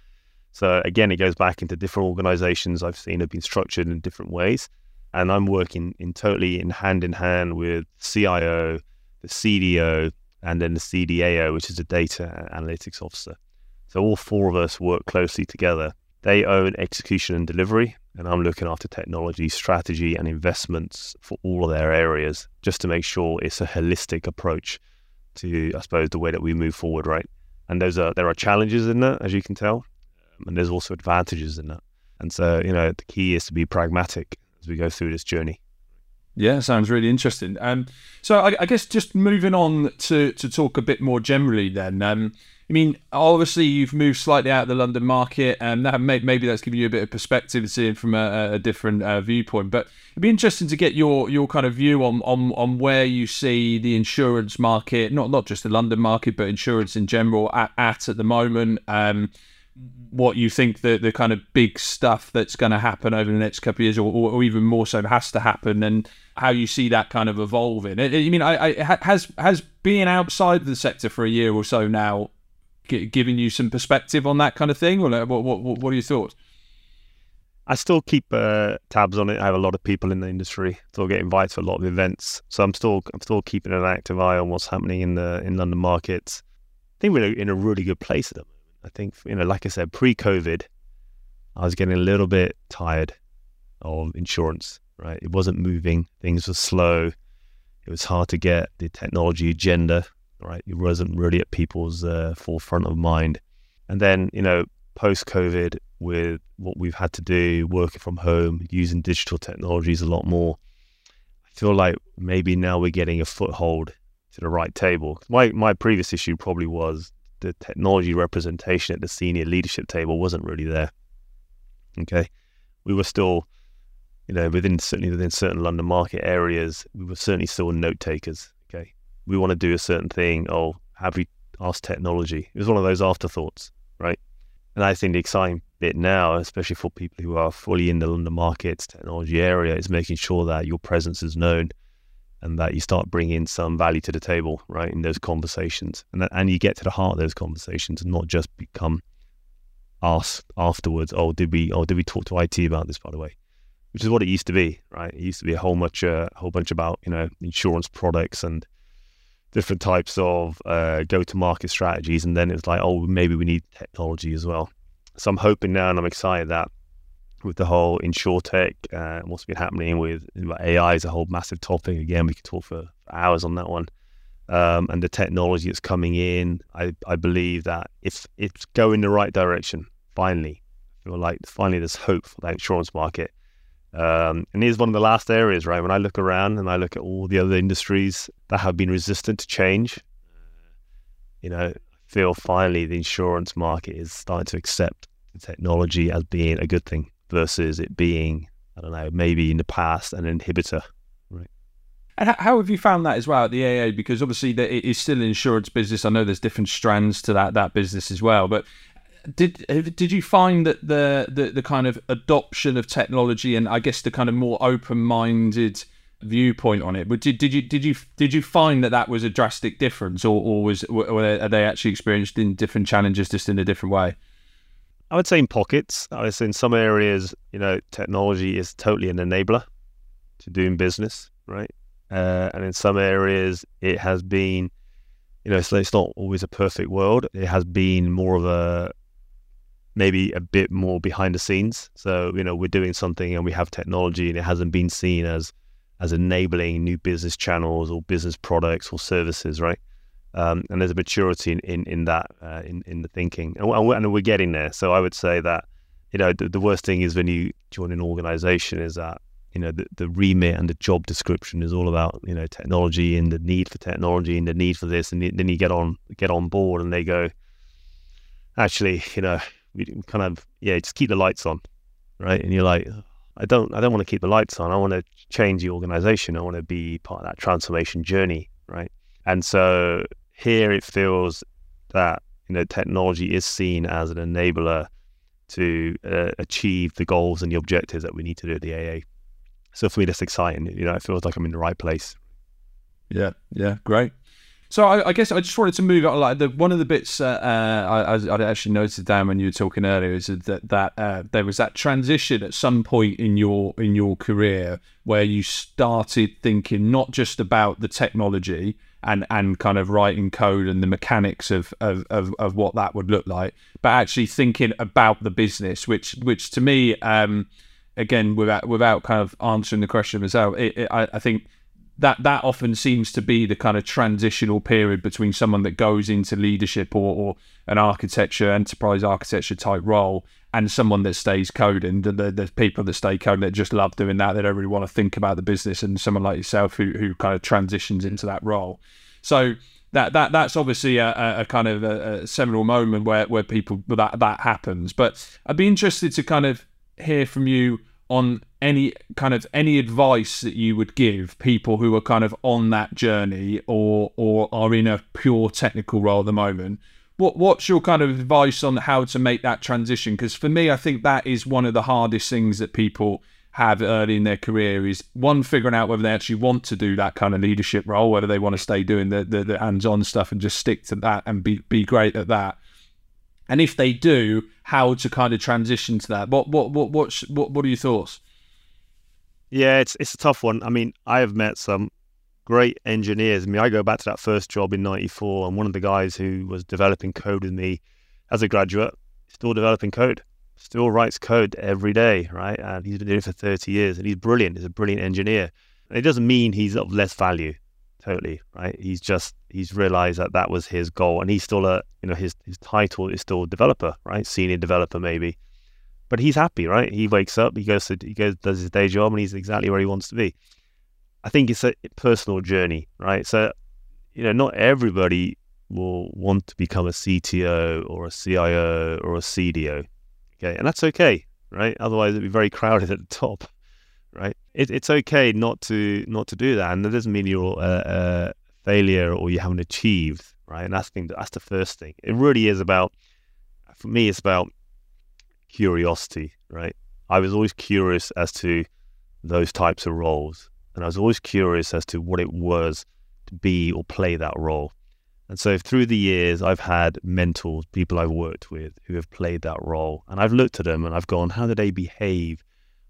So again, it goes back into different organizations I've seen have been structured in different ways. And I'm working in totally in hand in hand with CIO, the CDO, and then the CDAO, which is a data analytics officer. So all four of us work closely together. They own execution and delivery, and I'm looking after technology, strategy, and investments for all of their areas, just to make sure it's a holistic approach to, I suppose, the way that we move forward, right? And those are there are challenges in that, as you can tell, and there's also advantages in that. And so, you know, the key is to be pragmatic as we go through this journey. Yeah, sounds really interesting. Um, so I, I, guess just moving on to to talk a bit more generally, then. Um, I mean, obviously you've moved slightly out of the London market, and that may, maybe that's giving you a bit of perspective, seeing from a, a different uh, viewpoint. But it'd be interesting to get your your kind of view on, on on where you see the insurance market, not not just the London market, but insurance in general at at, at the moment. Um, what you think the the kind of big stuff that's going to happen over the next couple of years, or, or, even more so, has to happen, and how you see that kind of evolving. I, I mean, I, I, has has being outside the sector for a year or so now giving you some perspective on that kind of thing, or what, what, what are your thoughts? I still keep uh, tabs on it. I have a lot of people in the industry. Still get invited to a lot of events, so I'm still I'm still keeping an active eye on what's happening in the in London markets. I think we're in a really good place at the moment. I think you know, like I said, pre-COVID, I was getting a little bit tired of insurance. Right, it wasn't moving. Things were slow. It was hard to get the technology agenda right? It wasn't really at people's uh, forefront of mind. And then, you know, post COVID, with what we've had to do, working from home, using digital technologies a lot more, I feel like maybe now we're getting a foothold to the right table. My my previous issue probably was the technology representation at the senior leadership table wasn't really there. Okay, we were still, you know, within certainly within certain London market areas, we were certainly still note takers Okay, we want to do a certain thing. Oh, have we asked technology? It was one of those afterthoughts, right? And I think the exciting bit now, especially for people who are fully in the London markets technology area, is making sure that your presence is known and that you start bringing some value to the table, right, in those conversations, and that, and you get to the heart of those conversations, and not just become asked afterwards. Oh, did we? Oh, did we talk to IT about this? By the way, which is what it used to be, right? It used to be a whole much, a uh, whole bunch about you know insurance products and different types of uh, go-to-market strategies, and then it was like, oh, maybe we need technology as well. So I'm hoping now, and I'm excited that with the whole insurtech uh, and what's been happening with AI is a whole massive topic. Again, we could talk for hours on that one. Um, and the technology that's coming in, I, I believe that if it's going the right direction, finally, I feel like finally there's hope for the insurance market. Um, and here's one of the last areas, right? When I look around and I look at all the other industries that have been resistant to change, you know, feel finally the insurance market is starting to accept technology as being a good thing versus it being, I don't know, maybe in the past an inhibitor. Right. And how have you found that as well at the AA? Because obviously it is still an insurance business. I know there's different strands to that that business as well. But did did you find that the, the the kind of adoption of technology and I guess the kind of more open minded viewpoint on it, but did, did you did you did you find that that was a drastic difference, or, or was they actually experienced in different challenges just in a different way? I would say in pockets. I would say in some areas, you know, technology is totally an enabler to doing business, right? Uh, and in some areas, it has been, you know, it's, it's not always a perfect world. It has been more of a maybe a bit more behind the scenes. So, you know, we're doing something and we have technology and it hasn't been seen as as enabling new business channels or business products or services, right? Um, and there's a maturity in in, in that uh, in in the thinking, and we're, and we're getting there. So I would say that you know the, the worst thing is when you join an organization is that you know the, the remit and the job description is all about you know technology and the need for technology and the need for this, and then you get on get on board and they go, actually, you know, we kind of yeah, just keep the lights on, right? And you're like, I don't I don't want to keep the lights on. I want to change the organization. I want to be part of that transformation journey, right? And so here it feels that you know technology is seen as an enabler to uh, achieve the goals and the objectives that we need to do at the AA. So for me, that's exciting. You know, it feels like I'm in the right place. Yeah, yeah, great. So I, I, guess I just wanted to move on. Like the one of the bits uh, uh, I, I, actually noticed down when you were talking earlier is that that uh, there was that transition at some point in your in your career where you started thinking not just about the technology and and kind of writing code and the mechanics of of, of, of what that would look like, but actually thinking about the business, which which to me, um, again, without without kind of answering the question myself, it, it, I, I think that that often seems to be the kind of transitional period between someone that goes into leadership or, or an architecture enterprise architecture type role and someone that stays coding the, people that stay coding that just love doing that. They don't really want to think about the business and someone like yourself who, who kind of transitions into that role. So that that that's obviously a, a kind of a, a seminal moment where where people that that happens. But i'd be interested to kind of hear from you on any kind of any advice that you would give people who are kind of on that journey or or are in a pure technical role at the moment what what's your kind of advice on how to make that transition because for me i think that is one of the hardest things that people have early in their career is one figuring out whether they actually want to do that kind of leadership role whether they want to stay doing the, the, the hands-on stuff and just stick to that and be, be great at that and if they do, how to kind of transition to that. What what what what what, what are your thoughts? Yeah, it's it's a tough one. I mean, I have met some great engineers. I mean, I go back to that first job in '94, and one of the guys who was developing code with me as a graduate, still developing code, still writes code every day, right? And he's been doing it for 30 years, and he's brilliant. He's a brilliant engineer. And it doesn't mean he's of less value totally right he's just he's realized that that was his goal and he's still a you know his his title is still developer right senior developer maybe but he's happy right he wakes up he goes to he goes does his day job and he's exactly where he wants to be i think it's a personal journey right so you know not everybody will want to become a cto or a cio or a cdo okay and that's okay right otherwise it'd be very crowded at the top right? It, it's okay not to not to do that, and that doesn't mean you're a, a failure or you haven't achieved, right? And that's the, that's the first thing. It really is about, for me, it's about curiosity, right? I was always curious as to those types of roles, and I was always curious as to what it was to be or play that role. And so through the years, I've had mentors, people I've worked with who have played that role. And I've looked at them and I've gone, how do they behave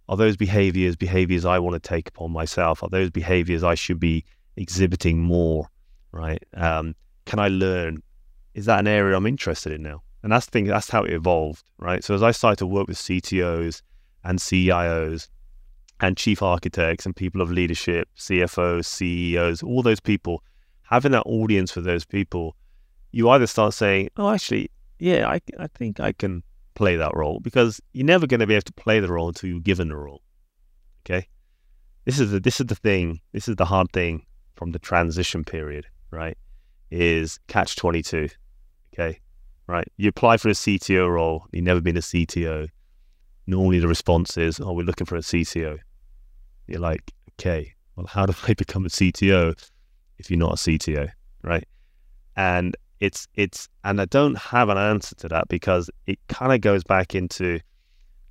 are those behaviors behaviors I want to take upon myself? Are those behaviors I should be exhibiting more right? Um, can I learn? Is that an area I'm interested in now? And that's the thing, that's how it evolved, right? So as I started to work with CTOs and CIOs and chief architects and people of leadership, CFOs, CEOs, all those people, having that audience for those people, you either start saying, oh, actually, yeah, I, I think I can play that role because you're never going to be able to play the role until you're given the role. Okay. This is the, this is the thing. This is the hard thing from the transition period, right? Is catch 22. Okay. Right. You apply for a CTO role. You've never been a CTO. Normally the response is, oh, we're looking for a CTO. You're like, okay, well, how do I become a CTO if you're not a CTO? Right. And it's it's and I don't have an answer to that because it kind of goes back into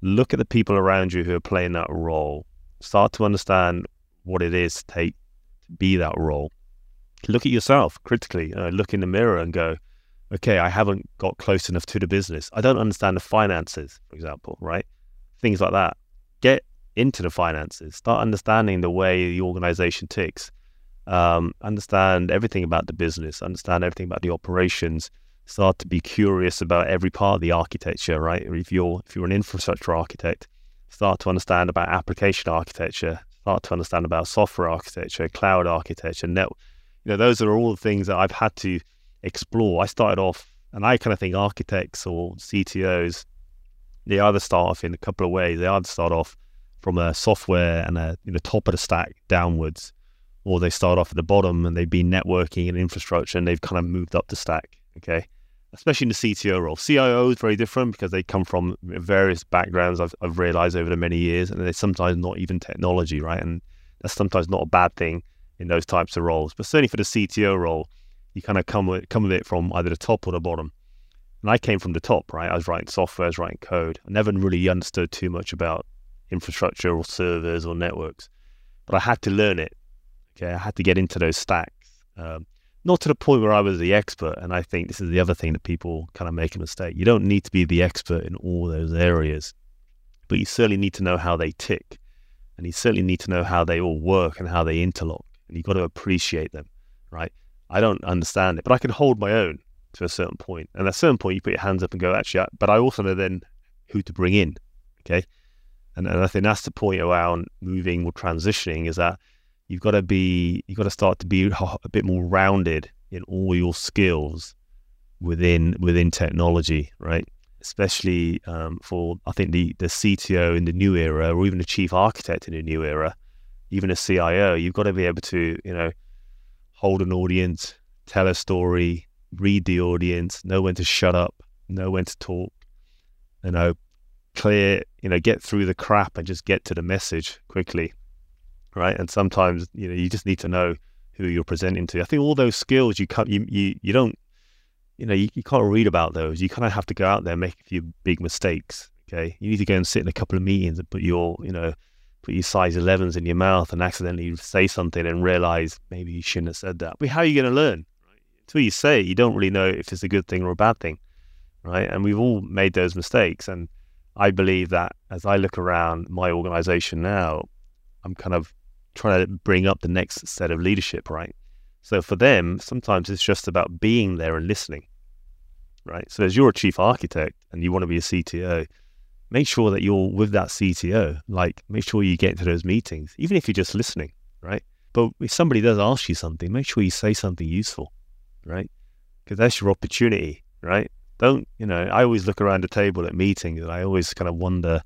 look at the people around you who are playing that role. Start to understand what it is to take to be that role. Look at yourself critically. Look in the mirror and go, okay, I haven't got close enough to the business. I don't understand the finances, for example, right? Things like that. Get into the finances. Start understanding the way the organization ticks um, understand everything about the business, understand everything about the operations, start to be curious about every part of the architecture, right? If you're if you're an infrastructure architect, start to understand about application architecture, start to understand about software architecture, cloud architecture, net. You know, those are all the things that I've had to explore. I started off, and I kind of think architects or CTOs, they either start off in a couple of ways. They either start off from a software and a know top of the stack downwards, or they start off at the bottom and they've been networking and infrastructure and they've kind of moved up the stack. Okay. Especially in the CTO role. CIO is very different because they come from various backgrounds I've, I've realized over the many years, and they're sometimes not even technology, right? And that's sometimes not a bad thing in those types of roles. But certainly for the CTO role, you kind of come with, come with it from either the top or the bottom. And I came from the top, right? I was writing software, I was writing code. I never really understood too much about infrastructure or servers or networks, but I had to learn it Okay, I had to get into those stacks. Um, not to the point where I was the expert. And I think this is the other thing that people kind of make a mistake. You don't need to be the expert in all those areas, but you certainly need to know how they tick. And you certainly need to know how they all work and how they interlock. And you've got to appreciate them, right? I don't understand it, but I can hold my own to a certain point. And at a certain point, you put your hands up and go, actually, I, but I also know then who to bring in. Okay. And, and I think that's the point around moving or transitioning is that you've got to be you've got to start to be a bit more rounded in all your skills within within technology, right? Especially um, for I think the the CTO in the new era, or even the chief architect in the new era, even a CIO, you've got to be able to you know hold an audience, tell a story, read the audience, know when to shut up, know when to talk, you know, clear, you know, get through the crap and just get to the message quickly right? And sometimes you know you just need to know who you're presenting to. I think all those skills you can't you you, you don't you know you, you can't read about those. You kind of have to go out there and make a few big mistakes. Okay, you need to go and sit in a couple of meetings and put your you know put your size 11s in your mouth and accidentally say something and realize maybe you shouldn't have said that. But how are you going to learn? Until you say it, you don't really know if it's a good thing or a bad thing, right? And we've all made those mistakes. And I believe that as I look around my organization now, I'm kind of trying to bring up the next set of leadership, right? So for them, sometimes it's just about being there and listening, right? So as you're a chief architect and you want to be a CTO, make sure that you're with that CTO. Like, make sure you get to those meetings, even if you're just listening, right? But if somebody does ask you something, make sure you say something useful, right? Because that's your opportunity, right? Don't, you know, I always look around the table at meetings and I always kind of wonder,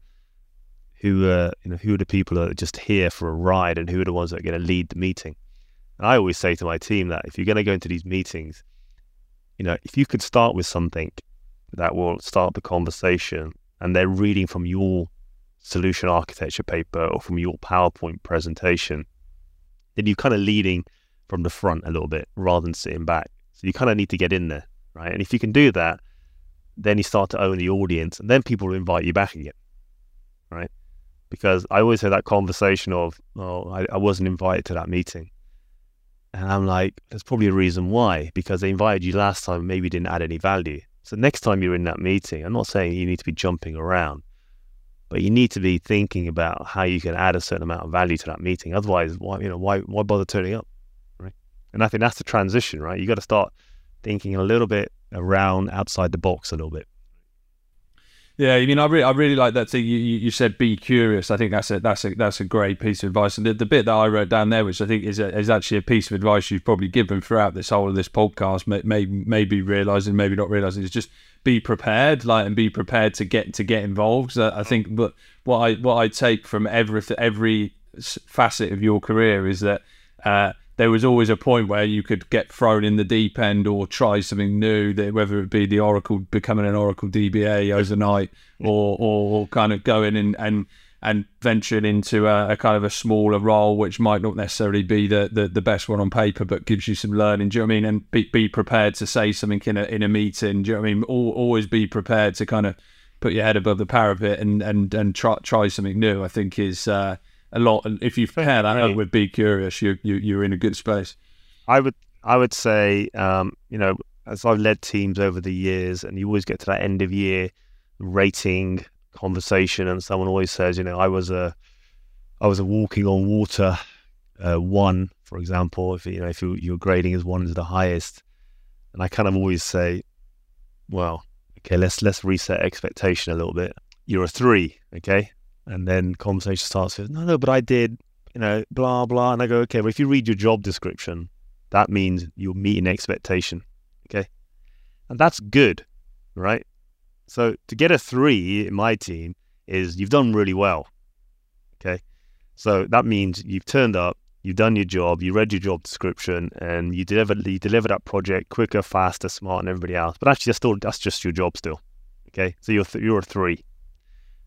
who are you know who are the people that are just here for a ride and who are the ones that are going to lead the meeting. And I always say to my team that if you're going to go into these meetings, you know, if you could start with something that will start the conversation and they're reading from your solution architecture paper or from your PowerPoint presentation, then you're kind of leading from the front a little bit rather than sitting back. So you kind of need to get in there, right? And if you can do that, then you start to own the audience and then people will invite you back again, right? because I always have that conversation of, oh, I, I wasn't invited to that meeting. And I'm like, there's probably a reason why, because they invited you last time, maybe didn't add any value. So next time you're in that meeting, I'm not saying you need to be jumping around, but you need to be thinking about how you can add a certain amount of value to that meeting. Otherwise, why you know why why bother turning up, right? And I think that's the transition, right? You got to start thinking a little bit around outside the box a little bit. Yeah, I mean, I really, I really like that thing you, you said. Be curious. I think that's a that's a that's a great piece of advice. And the, the bit that I wrote down there, which I think is a, is actually a piece of advice you've probably given throughout this whole of this podcast, may, may, maybe realizing, maybe not realizing, is just be prepared, like, and be prepared to get to get involved. I think, but what I what I take from every every facet of your career is that. Uh, there was always a point where you could get thrown in the deep end or try something new, whether it be the Oracle becoming an Oracle DBA overnight or, or kind of going in and and venturing into a, a, kind of a smaller role, which might not necessarily be the, the, the, best one on paper, but gives you some learning. Do you know what I mean? And be, be prepared to say something in a in a meeting. Do you know what I mean? always be prepared to kind of put your head above the parapet and and and try try something new. I think is uh, a lot. And if you pair that up with Be Curious, you, you you're in a good space. I would I would say, um, you know, as I've led teams over the years, and you always get to that end of year rating conversation, and someone always says, you know, I was a I was a walking on water uh, one, for example. If you know if you, your grading is one is the highest, and I kind of always say, well, okay, let's let's reset expectation a little bit. You're a three, okay, and then conversation starts with, no, no, but I did, you know, blah, blah. And I go, okay, well, if you read your job description, that means you're meeting expectation. Okay. And that's good, right? So to get a three in my team is you've done really well. Okay. So that means you've turned up, you've done your job, you read your job description, and you delivered you deliver that project quicker, faster, smarter than everybody else. But actually, that's still that's just your job still. Okay. So you're th- you're a three.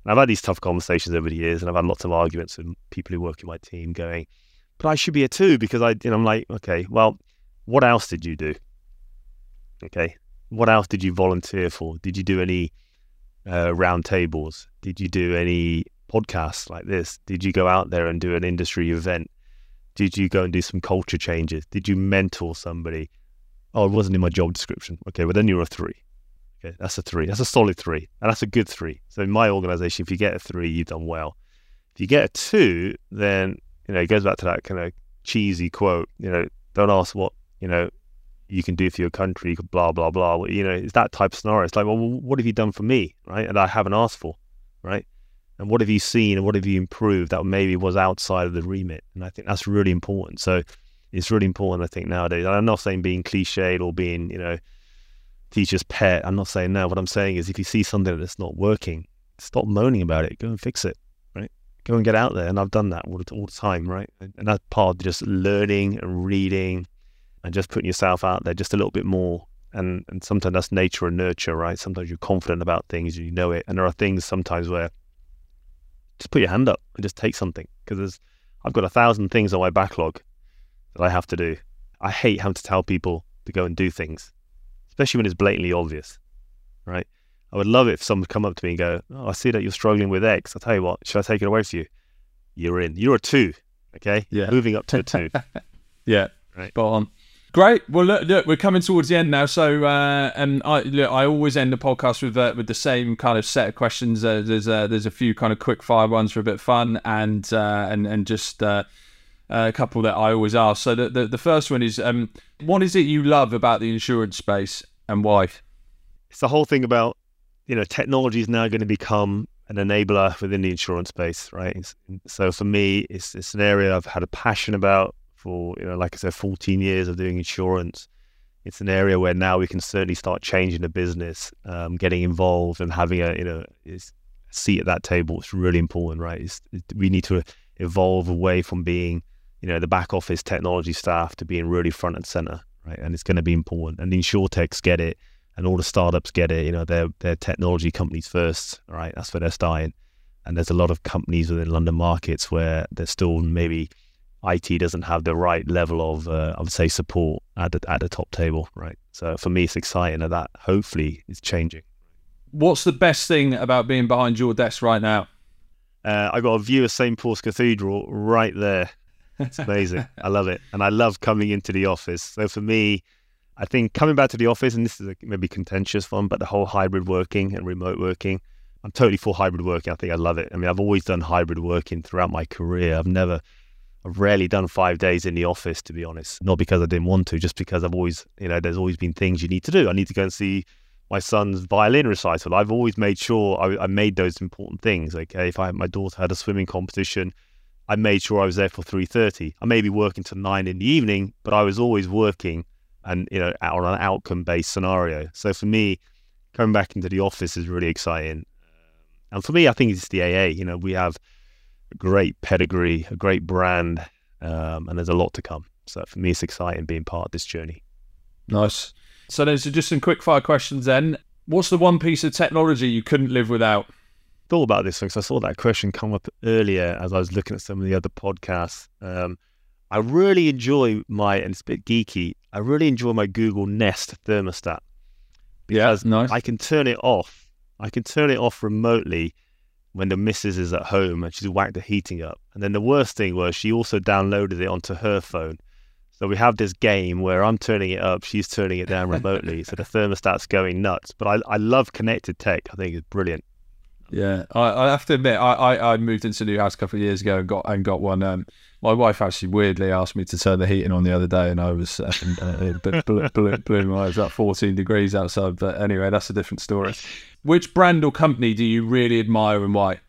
And I've had these tough conversations over the years, and I've had lots of arguments with people who work in my team going, "But I should be a two because I." I'm like, okay, well, what else did you do? Okay, what else did you volunteer for? Did you do any uh, round tables? Did you do any podcasts like this? Did you go out there and do an industry event? Did you go and do some culture changes? Did you mentor somebody? Oh, it wasn't in my job description. Okay, well then you're a three. Okay, that's a three. That's a solid three, and that's a good three. So in my organization, if you get a three, you've done well. If you get a two, then you know it goes back to that kind of cheesy quote. You know, don't ask what you know you can do for your country. Blah blah blah. You know, it's that type of scenario. It's like, well, what have you done for me, right? And I haven't asked for, right? And what have you seen and what have you improved that maybe was outside of the remit? And I think that's really important. So it's really important, I think, nowadays. And I'm not saying being cliched or being, you know, teacher's pet. I'm not saying no. What I'm saying is if you see something that's not working, stop moaning about it. Go and fix it, right? Go and get out there. And I've done that all the, all the time, right? And, that's part of just learning and reading and just putting yourself out there just a little bit more. And, and sometimes that's nature and nurture, right? Sometimes you're confident about things, you know it. And there are things sometimes where just put your hand up and just take something because I've got a thousand things on my backlog that I have to do. I hate having to tell people to go and do things especially when it's blatantly obvious, right? I would love it if someone would come up to me and go, "Oh, I see that you're struggling with X. I'll tell you what, should I take it away for you? You're in. You're a two, okay? Yeah. Moving up to a two. yeah. Right. Spot on. Great. Well, look, look, we're coming towards the end now. So, uh, and I look, I always end the podcast with uh, with the same kind of set of questions. Uh, there's uh, there's a few kind of quick fire ones for a bit of fun, and uh, and and just uh, a couple that I always ask. So the, the, the first one is, um, what is it you love about the insurance space and why? It's the whole thing about, you know, technology is now going to become an enabler within the insurance space, right? So for me, it's, it's an area I've had a passion about for, you know, like I said, 14 years of doing insurance. It's an area where now we can certainly start changing the business, um, getting involved and having a, you know, seat at that table. It's really important, right? It's, it, we need to evolve away from being you know, the back office technology staff to being really front and center, right? And it's going to be important. And the insurtechs get it, and all the startups get it. You know, they're they're technology companies first, right? That's where they're starting. And there's a lot of companies within London markets where there's still maybe IT doesn't have the right level of, uh, I would say, support at the, at the top table, right? So for me, it's exciting that that hopefully is changing. What's the best thing about being behind your desk right now? Uh, I got a view of St Paul's Cathedral right there. It's amazing. I love it. And I love coming into the office. So for me, I think coming back to the office, and this is a maybe contentious one, but the whole hybrid working and remote working, I'm totally for hybrid working. I think I love it. I mean, I've always done hybrid working throughout my career. I've never, I've rarely done five days in the office, to be honest. Not because I didn't want to, just because I've always, you know, there's always been things you need to do. I need to go and see my son's violin recital. I've always made sure I, I made those important things. Okay, if I my daughter had a swimming competition, I made sure I was there for three thirty. I may be working till nine in the evening, but I was always working, and you know, on an outcome based scenario. So for me, coming back into the office is really exciting. And for me, I think it's the AA. You know, we have a great pedigree, a great brand, um, and there's a lot to come. So for me, it's exciting being part of this journey. Nice. So there's just some quick fire questions then. What's the one piece of technology you couldn't live without? Thought about this because I saw that question come up earlier as I was looking at some of the other podcasts. Um, I really enjoy my, and it's a bit geeky, I really enjoy my Google Nest thermostat. Because yeah, nice. I can turn it off. I can turn it off remotely when the missus is at home and she's whacked the heating up. And then the worst thing was she also downloaded it onto her phone. So we have this game where I'm turning it up, she's turning it down remotely. so the thermostat's going nuts. But I, I love connected tech. I think it's brilliant. Yeah, I, I have to admit, I, I, I, moved into a new house a couple of years ago and got and got one. Um, my wife actually weirdly asked me to turn the heating on the other day, and I was uh, uh, blew, blew, blew my eyes about 14 degrees outside. But anyway, that's a different story. Which brand or company do you really admire and why?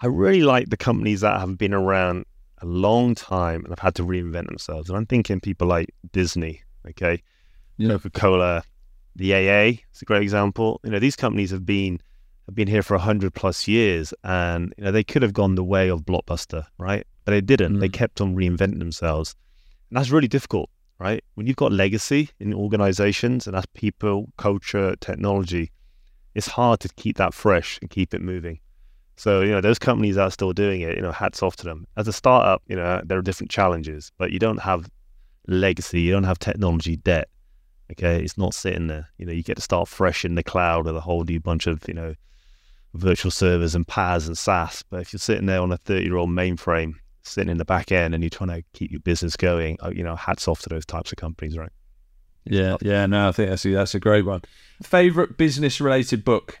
I really like the companies that have been around a long time and have had to reinvent themselves. And I'm thinking people like Disney, okay, yeah. Coca Cola, the AA is a great example. You know, these companies have been have been here for hundred plus years, and you know they could have gone the way of Blockbuster, right? But they didn't. Mm. They kept on reinventing themselves, and that's really difficult, right? When you've got legacy in organizations, and that's people, culture, technology, it's hard to keep that fresh and keep it moving. So, you know, those companies are still doing it, you know, hats off to them. As a startup, you know, there are different challenges, but you don't have legacy, you don't have technology debt. Okay. It's not sitting there. You know, you get to start fresh in the cloud with a whole new bunch of, you know, virtual servers and PaaS and SaaS. But if you're sitting there on a 30 year old mainframe, sitting in the back end and you're trying to keep your business going, uh, you know, hats off to those types of companies, right? Yeah. Yeah. No, I think that's, that's a great one. Favorite business related book?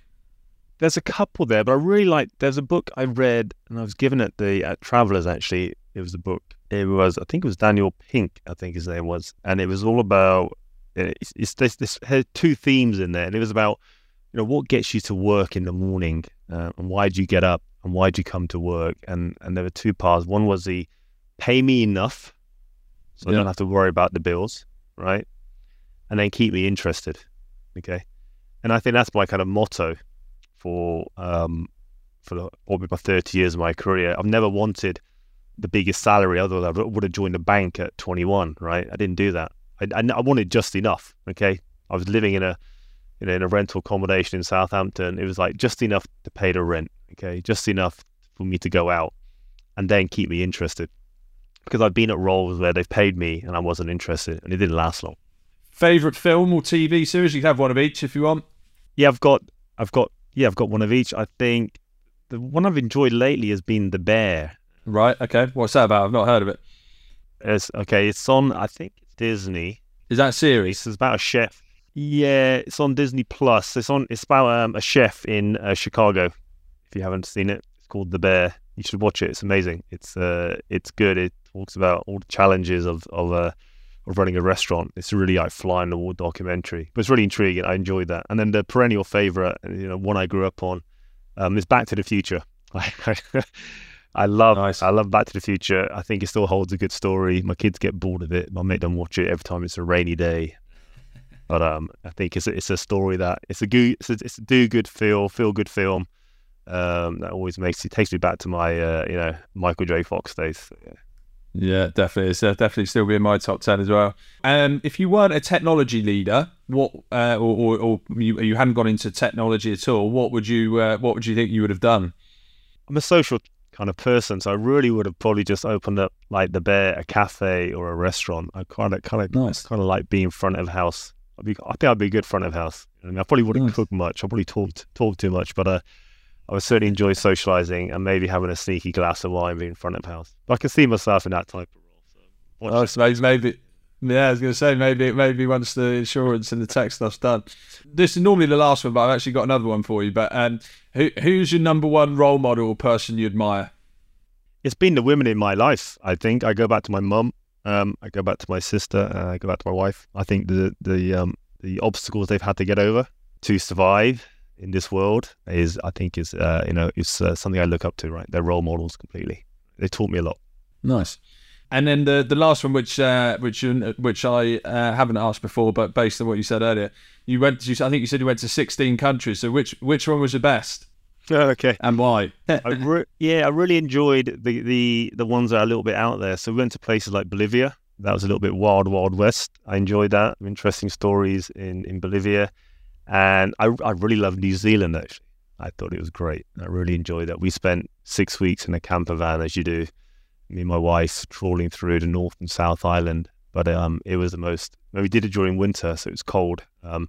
there's a couple there, but I really like. There's a book I read, and I was given it the at Travelers. Actually, it was a book. It was I think it was Daniel Pink. I think his name was, and it was all about. It's, it's this this had two themes in there, and it was about you know what gets you to work in the morning, uh, and why do you get up, and why do you come to work, and and there were two parts. One was the pay me enough, so yeah. I don't have to worry about the bills, right, and then keep me interested, okay, and I think that's my kind of motto for um, for the, probably my 30 years of my career. I've never wanted the biggest salary, other than I would have joined the bank at 21. Right? I didn't do that. I, I, I wanted just enough. Okay, I was living in a you know in a rental accommodation in Southampton. It was like just enough to pay the rent. Okay, just enough for me to go out and then keep me interested. Because I've been at roles where they've paid me and I wasn't interested, and it didn't last long. Favorite film or TV series? You can have one of each if you want. Yeah, I've got I've got yeah, I've got one of each. I think the one I've enjoyed lately has been The Bear. Right. Okay. What's that about? I've not heard of it. It's okay. It's on. I think Disney. Is that series? It's about a chef. Yeah, it's on Disney Plus. It's on. It's about um, a chef in uh, Chicago. If you haven't seen it, it's called The Bear. You should watch it. It's amazing. It's uh, it's good. It talks about all the challenges of of uh, of running a restaurant. It's a really like flying the wall documentary, but it's really intriguing. I enjoyed that. And then the perennial favorite, you know, one I grew up on, um, is Back to the Future. I love, nice. I love Back to the Future. I think it still holds a good story. My kids get bored of it. I make them watch it every time it's a rainy day. But um, I think it's a, it's a story that it's a good, it's a, it's a do good feel, feel good film. Um, that always makes it takes me back to my uh, you know Michael J. Fox days. So, yeah. Yeah, definitely. It's uh, definitely still be in my top 10 as well. Um, if you weren't a technology leader, what, uh, or, or, or you, you, hadn't gone into technology at all, what would you, uh, what would you think you would have done? I'm a social kind of person, so I really would have probably just opened up like the bear, a cafe or a restaurant. I kind of, kind of, nice. kind of like being front of house. I'd be, I think I'd be a good front of house. I mean, I probably wouldn't nice. cook much. I probably talk talk too much, but uh, I would certainly enjoy socializing and maybe having a sneaky glass of wine in front of house. But I can see myself in that type of role. So oh, so maybe, yeah, I was going to say maybe maybe once the insurance and the tech stuff's done. This is normally the last one, but I've actually got another one for you. But um, who who's your number one role model or person you admire? it's been the women in my life. I think I go back to my mum. Um, I go back to my sister. Uh, I go back to my wife. I think the the um, the obstacles they've had to get over to survive in this world is, I think, is uh, you know, is uh, something I look up to. Right, they're role models completely. They taught me a lot. Nice. And then the the last one, which uh, which which I uh, haven't asked before, but based on what you said earlier, you went. To, I think you said you went to sixteen countries. So which which one was the best? Oh, okay. And why? I re- yeah, I really enjoyed the, the the ones that are a little bit out there. So we went to places like Bolivia. That was a little bit wild, wild west. I enjoyed that. Interesting stories in, in Bolivia. And I, I really love New Zealand, actually. I thought it was great. I really enjoyed that. We spent six weeks in a camper van, as you do, me and my wife trawling through the North and South Island. But um, it was the most. We did it during winter, so it was cold. Um,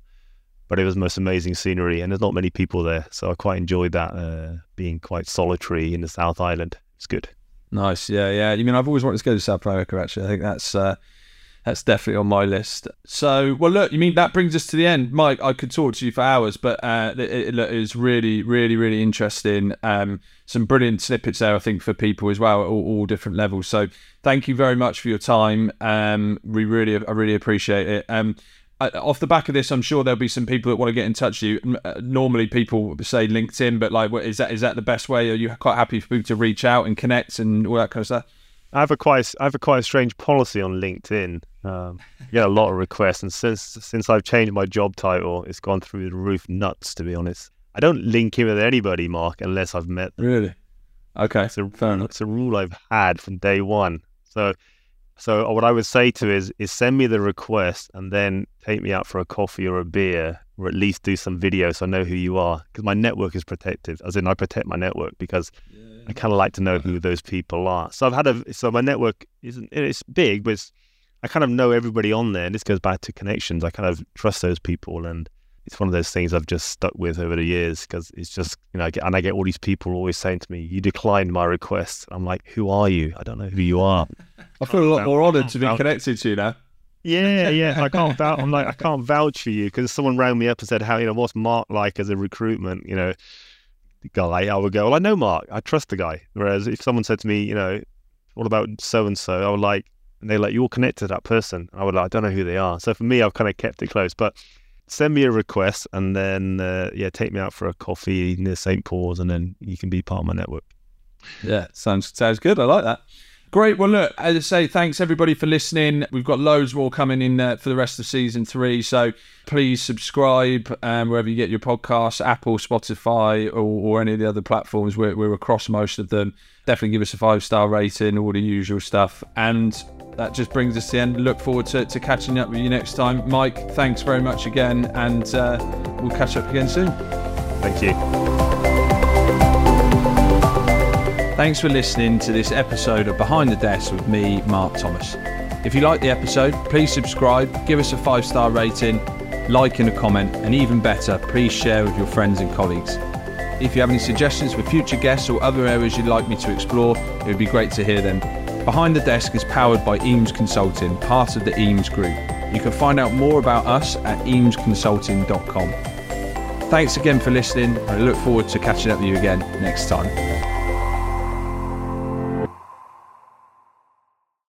but it was the most amazing scenery, and there's not many people there, so I quite enjoyed that. Uh, being quite solitary in the South Island, it's good. Nice, yeah, yeah. You mean I've always wanted to go to South America. Actually, I think that's uh, that's definitely on my list. So, well, look, you mean that brings us to the end, Mike? I could talk to you for hours, but uh, it, it, it is really, really, really interesting. Um, some brilliant snippets there, I think, for people as well at all, all different levels. So, thank you very much for your time. Um, we really, I really appreciate it. Um, off the back of this, I'm sure there'll be some people that want to get in touch with you. Uh, normally, people say LinkedIn, but like, is that is that the best way? Are you quite happy for people to reach out and connect and all that kind of stuff? I have a quite I have a quite strange policy on LinkedIn. Um, I get a lot of requests, and since since I've changed my job title, it's gone through the roof nuts. To be honest, I don't link in with anybody, Mark, unless I've met them. Really? Okay, it's a, fair enough. It's a rule I've had from day one. So, so uh, what I would say to is is send me the request and then take me out for a coffee or a beer, or at least do some video so I know who you are. Because my network is protective, as in I protect my network because. Yeah I kind of like to know who those people are. So I've had a so my network isn't it's big, but it's, I kind of know everybody on there. And this goes back to connections. I kind of trust those people, and it's one of those things I've just stuck with over the years because it's just you know, and I get all these people always saying to me, "You declined my request." I'm like, "Who are you? I don't know who you are." I feel a lot more honoured to be connected to you now. Yeah, yeah. I can't vouch. I'm like, I can't vouch for you because someone rang me up and said, "How you know what's Mark like as a recruitment?" You know, guy, I would go, well, I know Mark, I trust the guy. Whereas if someone said to me, you know, what about so and so, I would like, and they're like, you're connected to that person. I would like, I don't know who they are. So for me, I've kind of kept it close. But send me a request and then, uh, yeah, take me out for a coffee near St. Paul's and then you can be part of my network. Yeah, sounds sounds good. I like that. Great. Well, look, as I say, thanks everybody for listening. We've got loads more coming in uh, for the rest of season three. So please subscribe um, wherever you get your podcasts, Apple, Spotify, or, or any of the other platforms. We're, we're across most of them. Definitely give us a five star rating, all the usual stuff. And that just brings us to the end. Look forward to, to catching up with you next time. Mike, thanks very much again. And uh, we'll catch up again soon. Thank you. Thanks for listening to this episode of Behind the Desk with me, Mark Thomas. If you like the episode, please subscribe, give us a five star rating, like and a comment, and even better, please share with your friends and colleagues. If you have any suggestions for future guests or other areas you'd like me to explore, it would be great to hear them. Behind the Desk is powered by Eames Consulting, part of the Eames Group. You can find out more about us at eamesconsulting.com. Thanks again for listening. And I look forward to catching up with you again next time.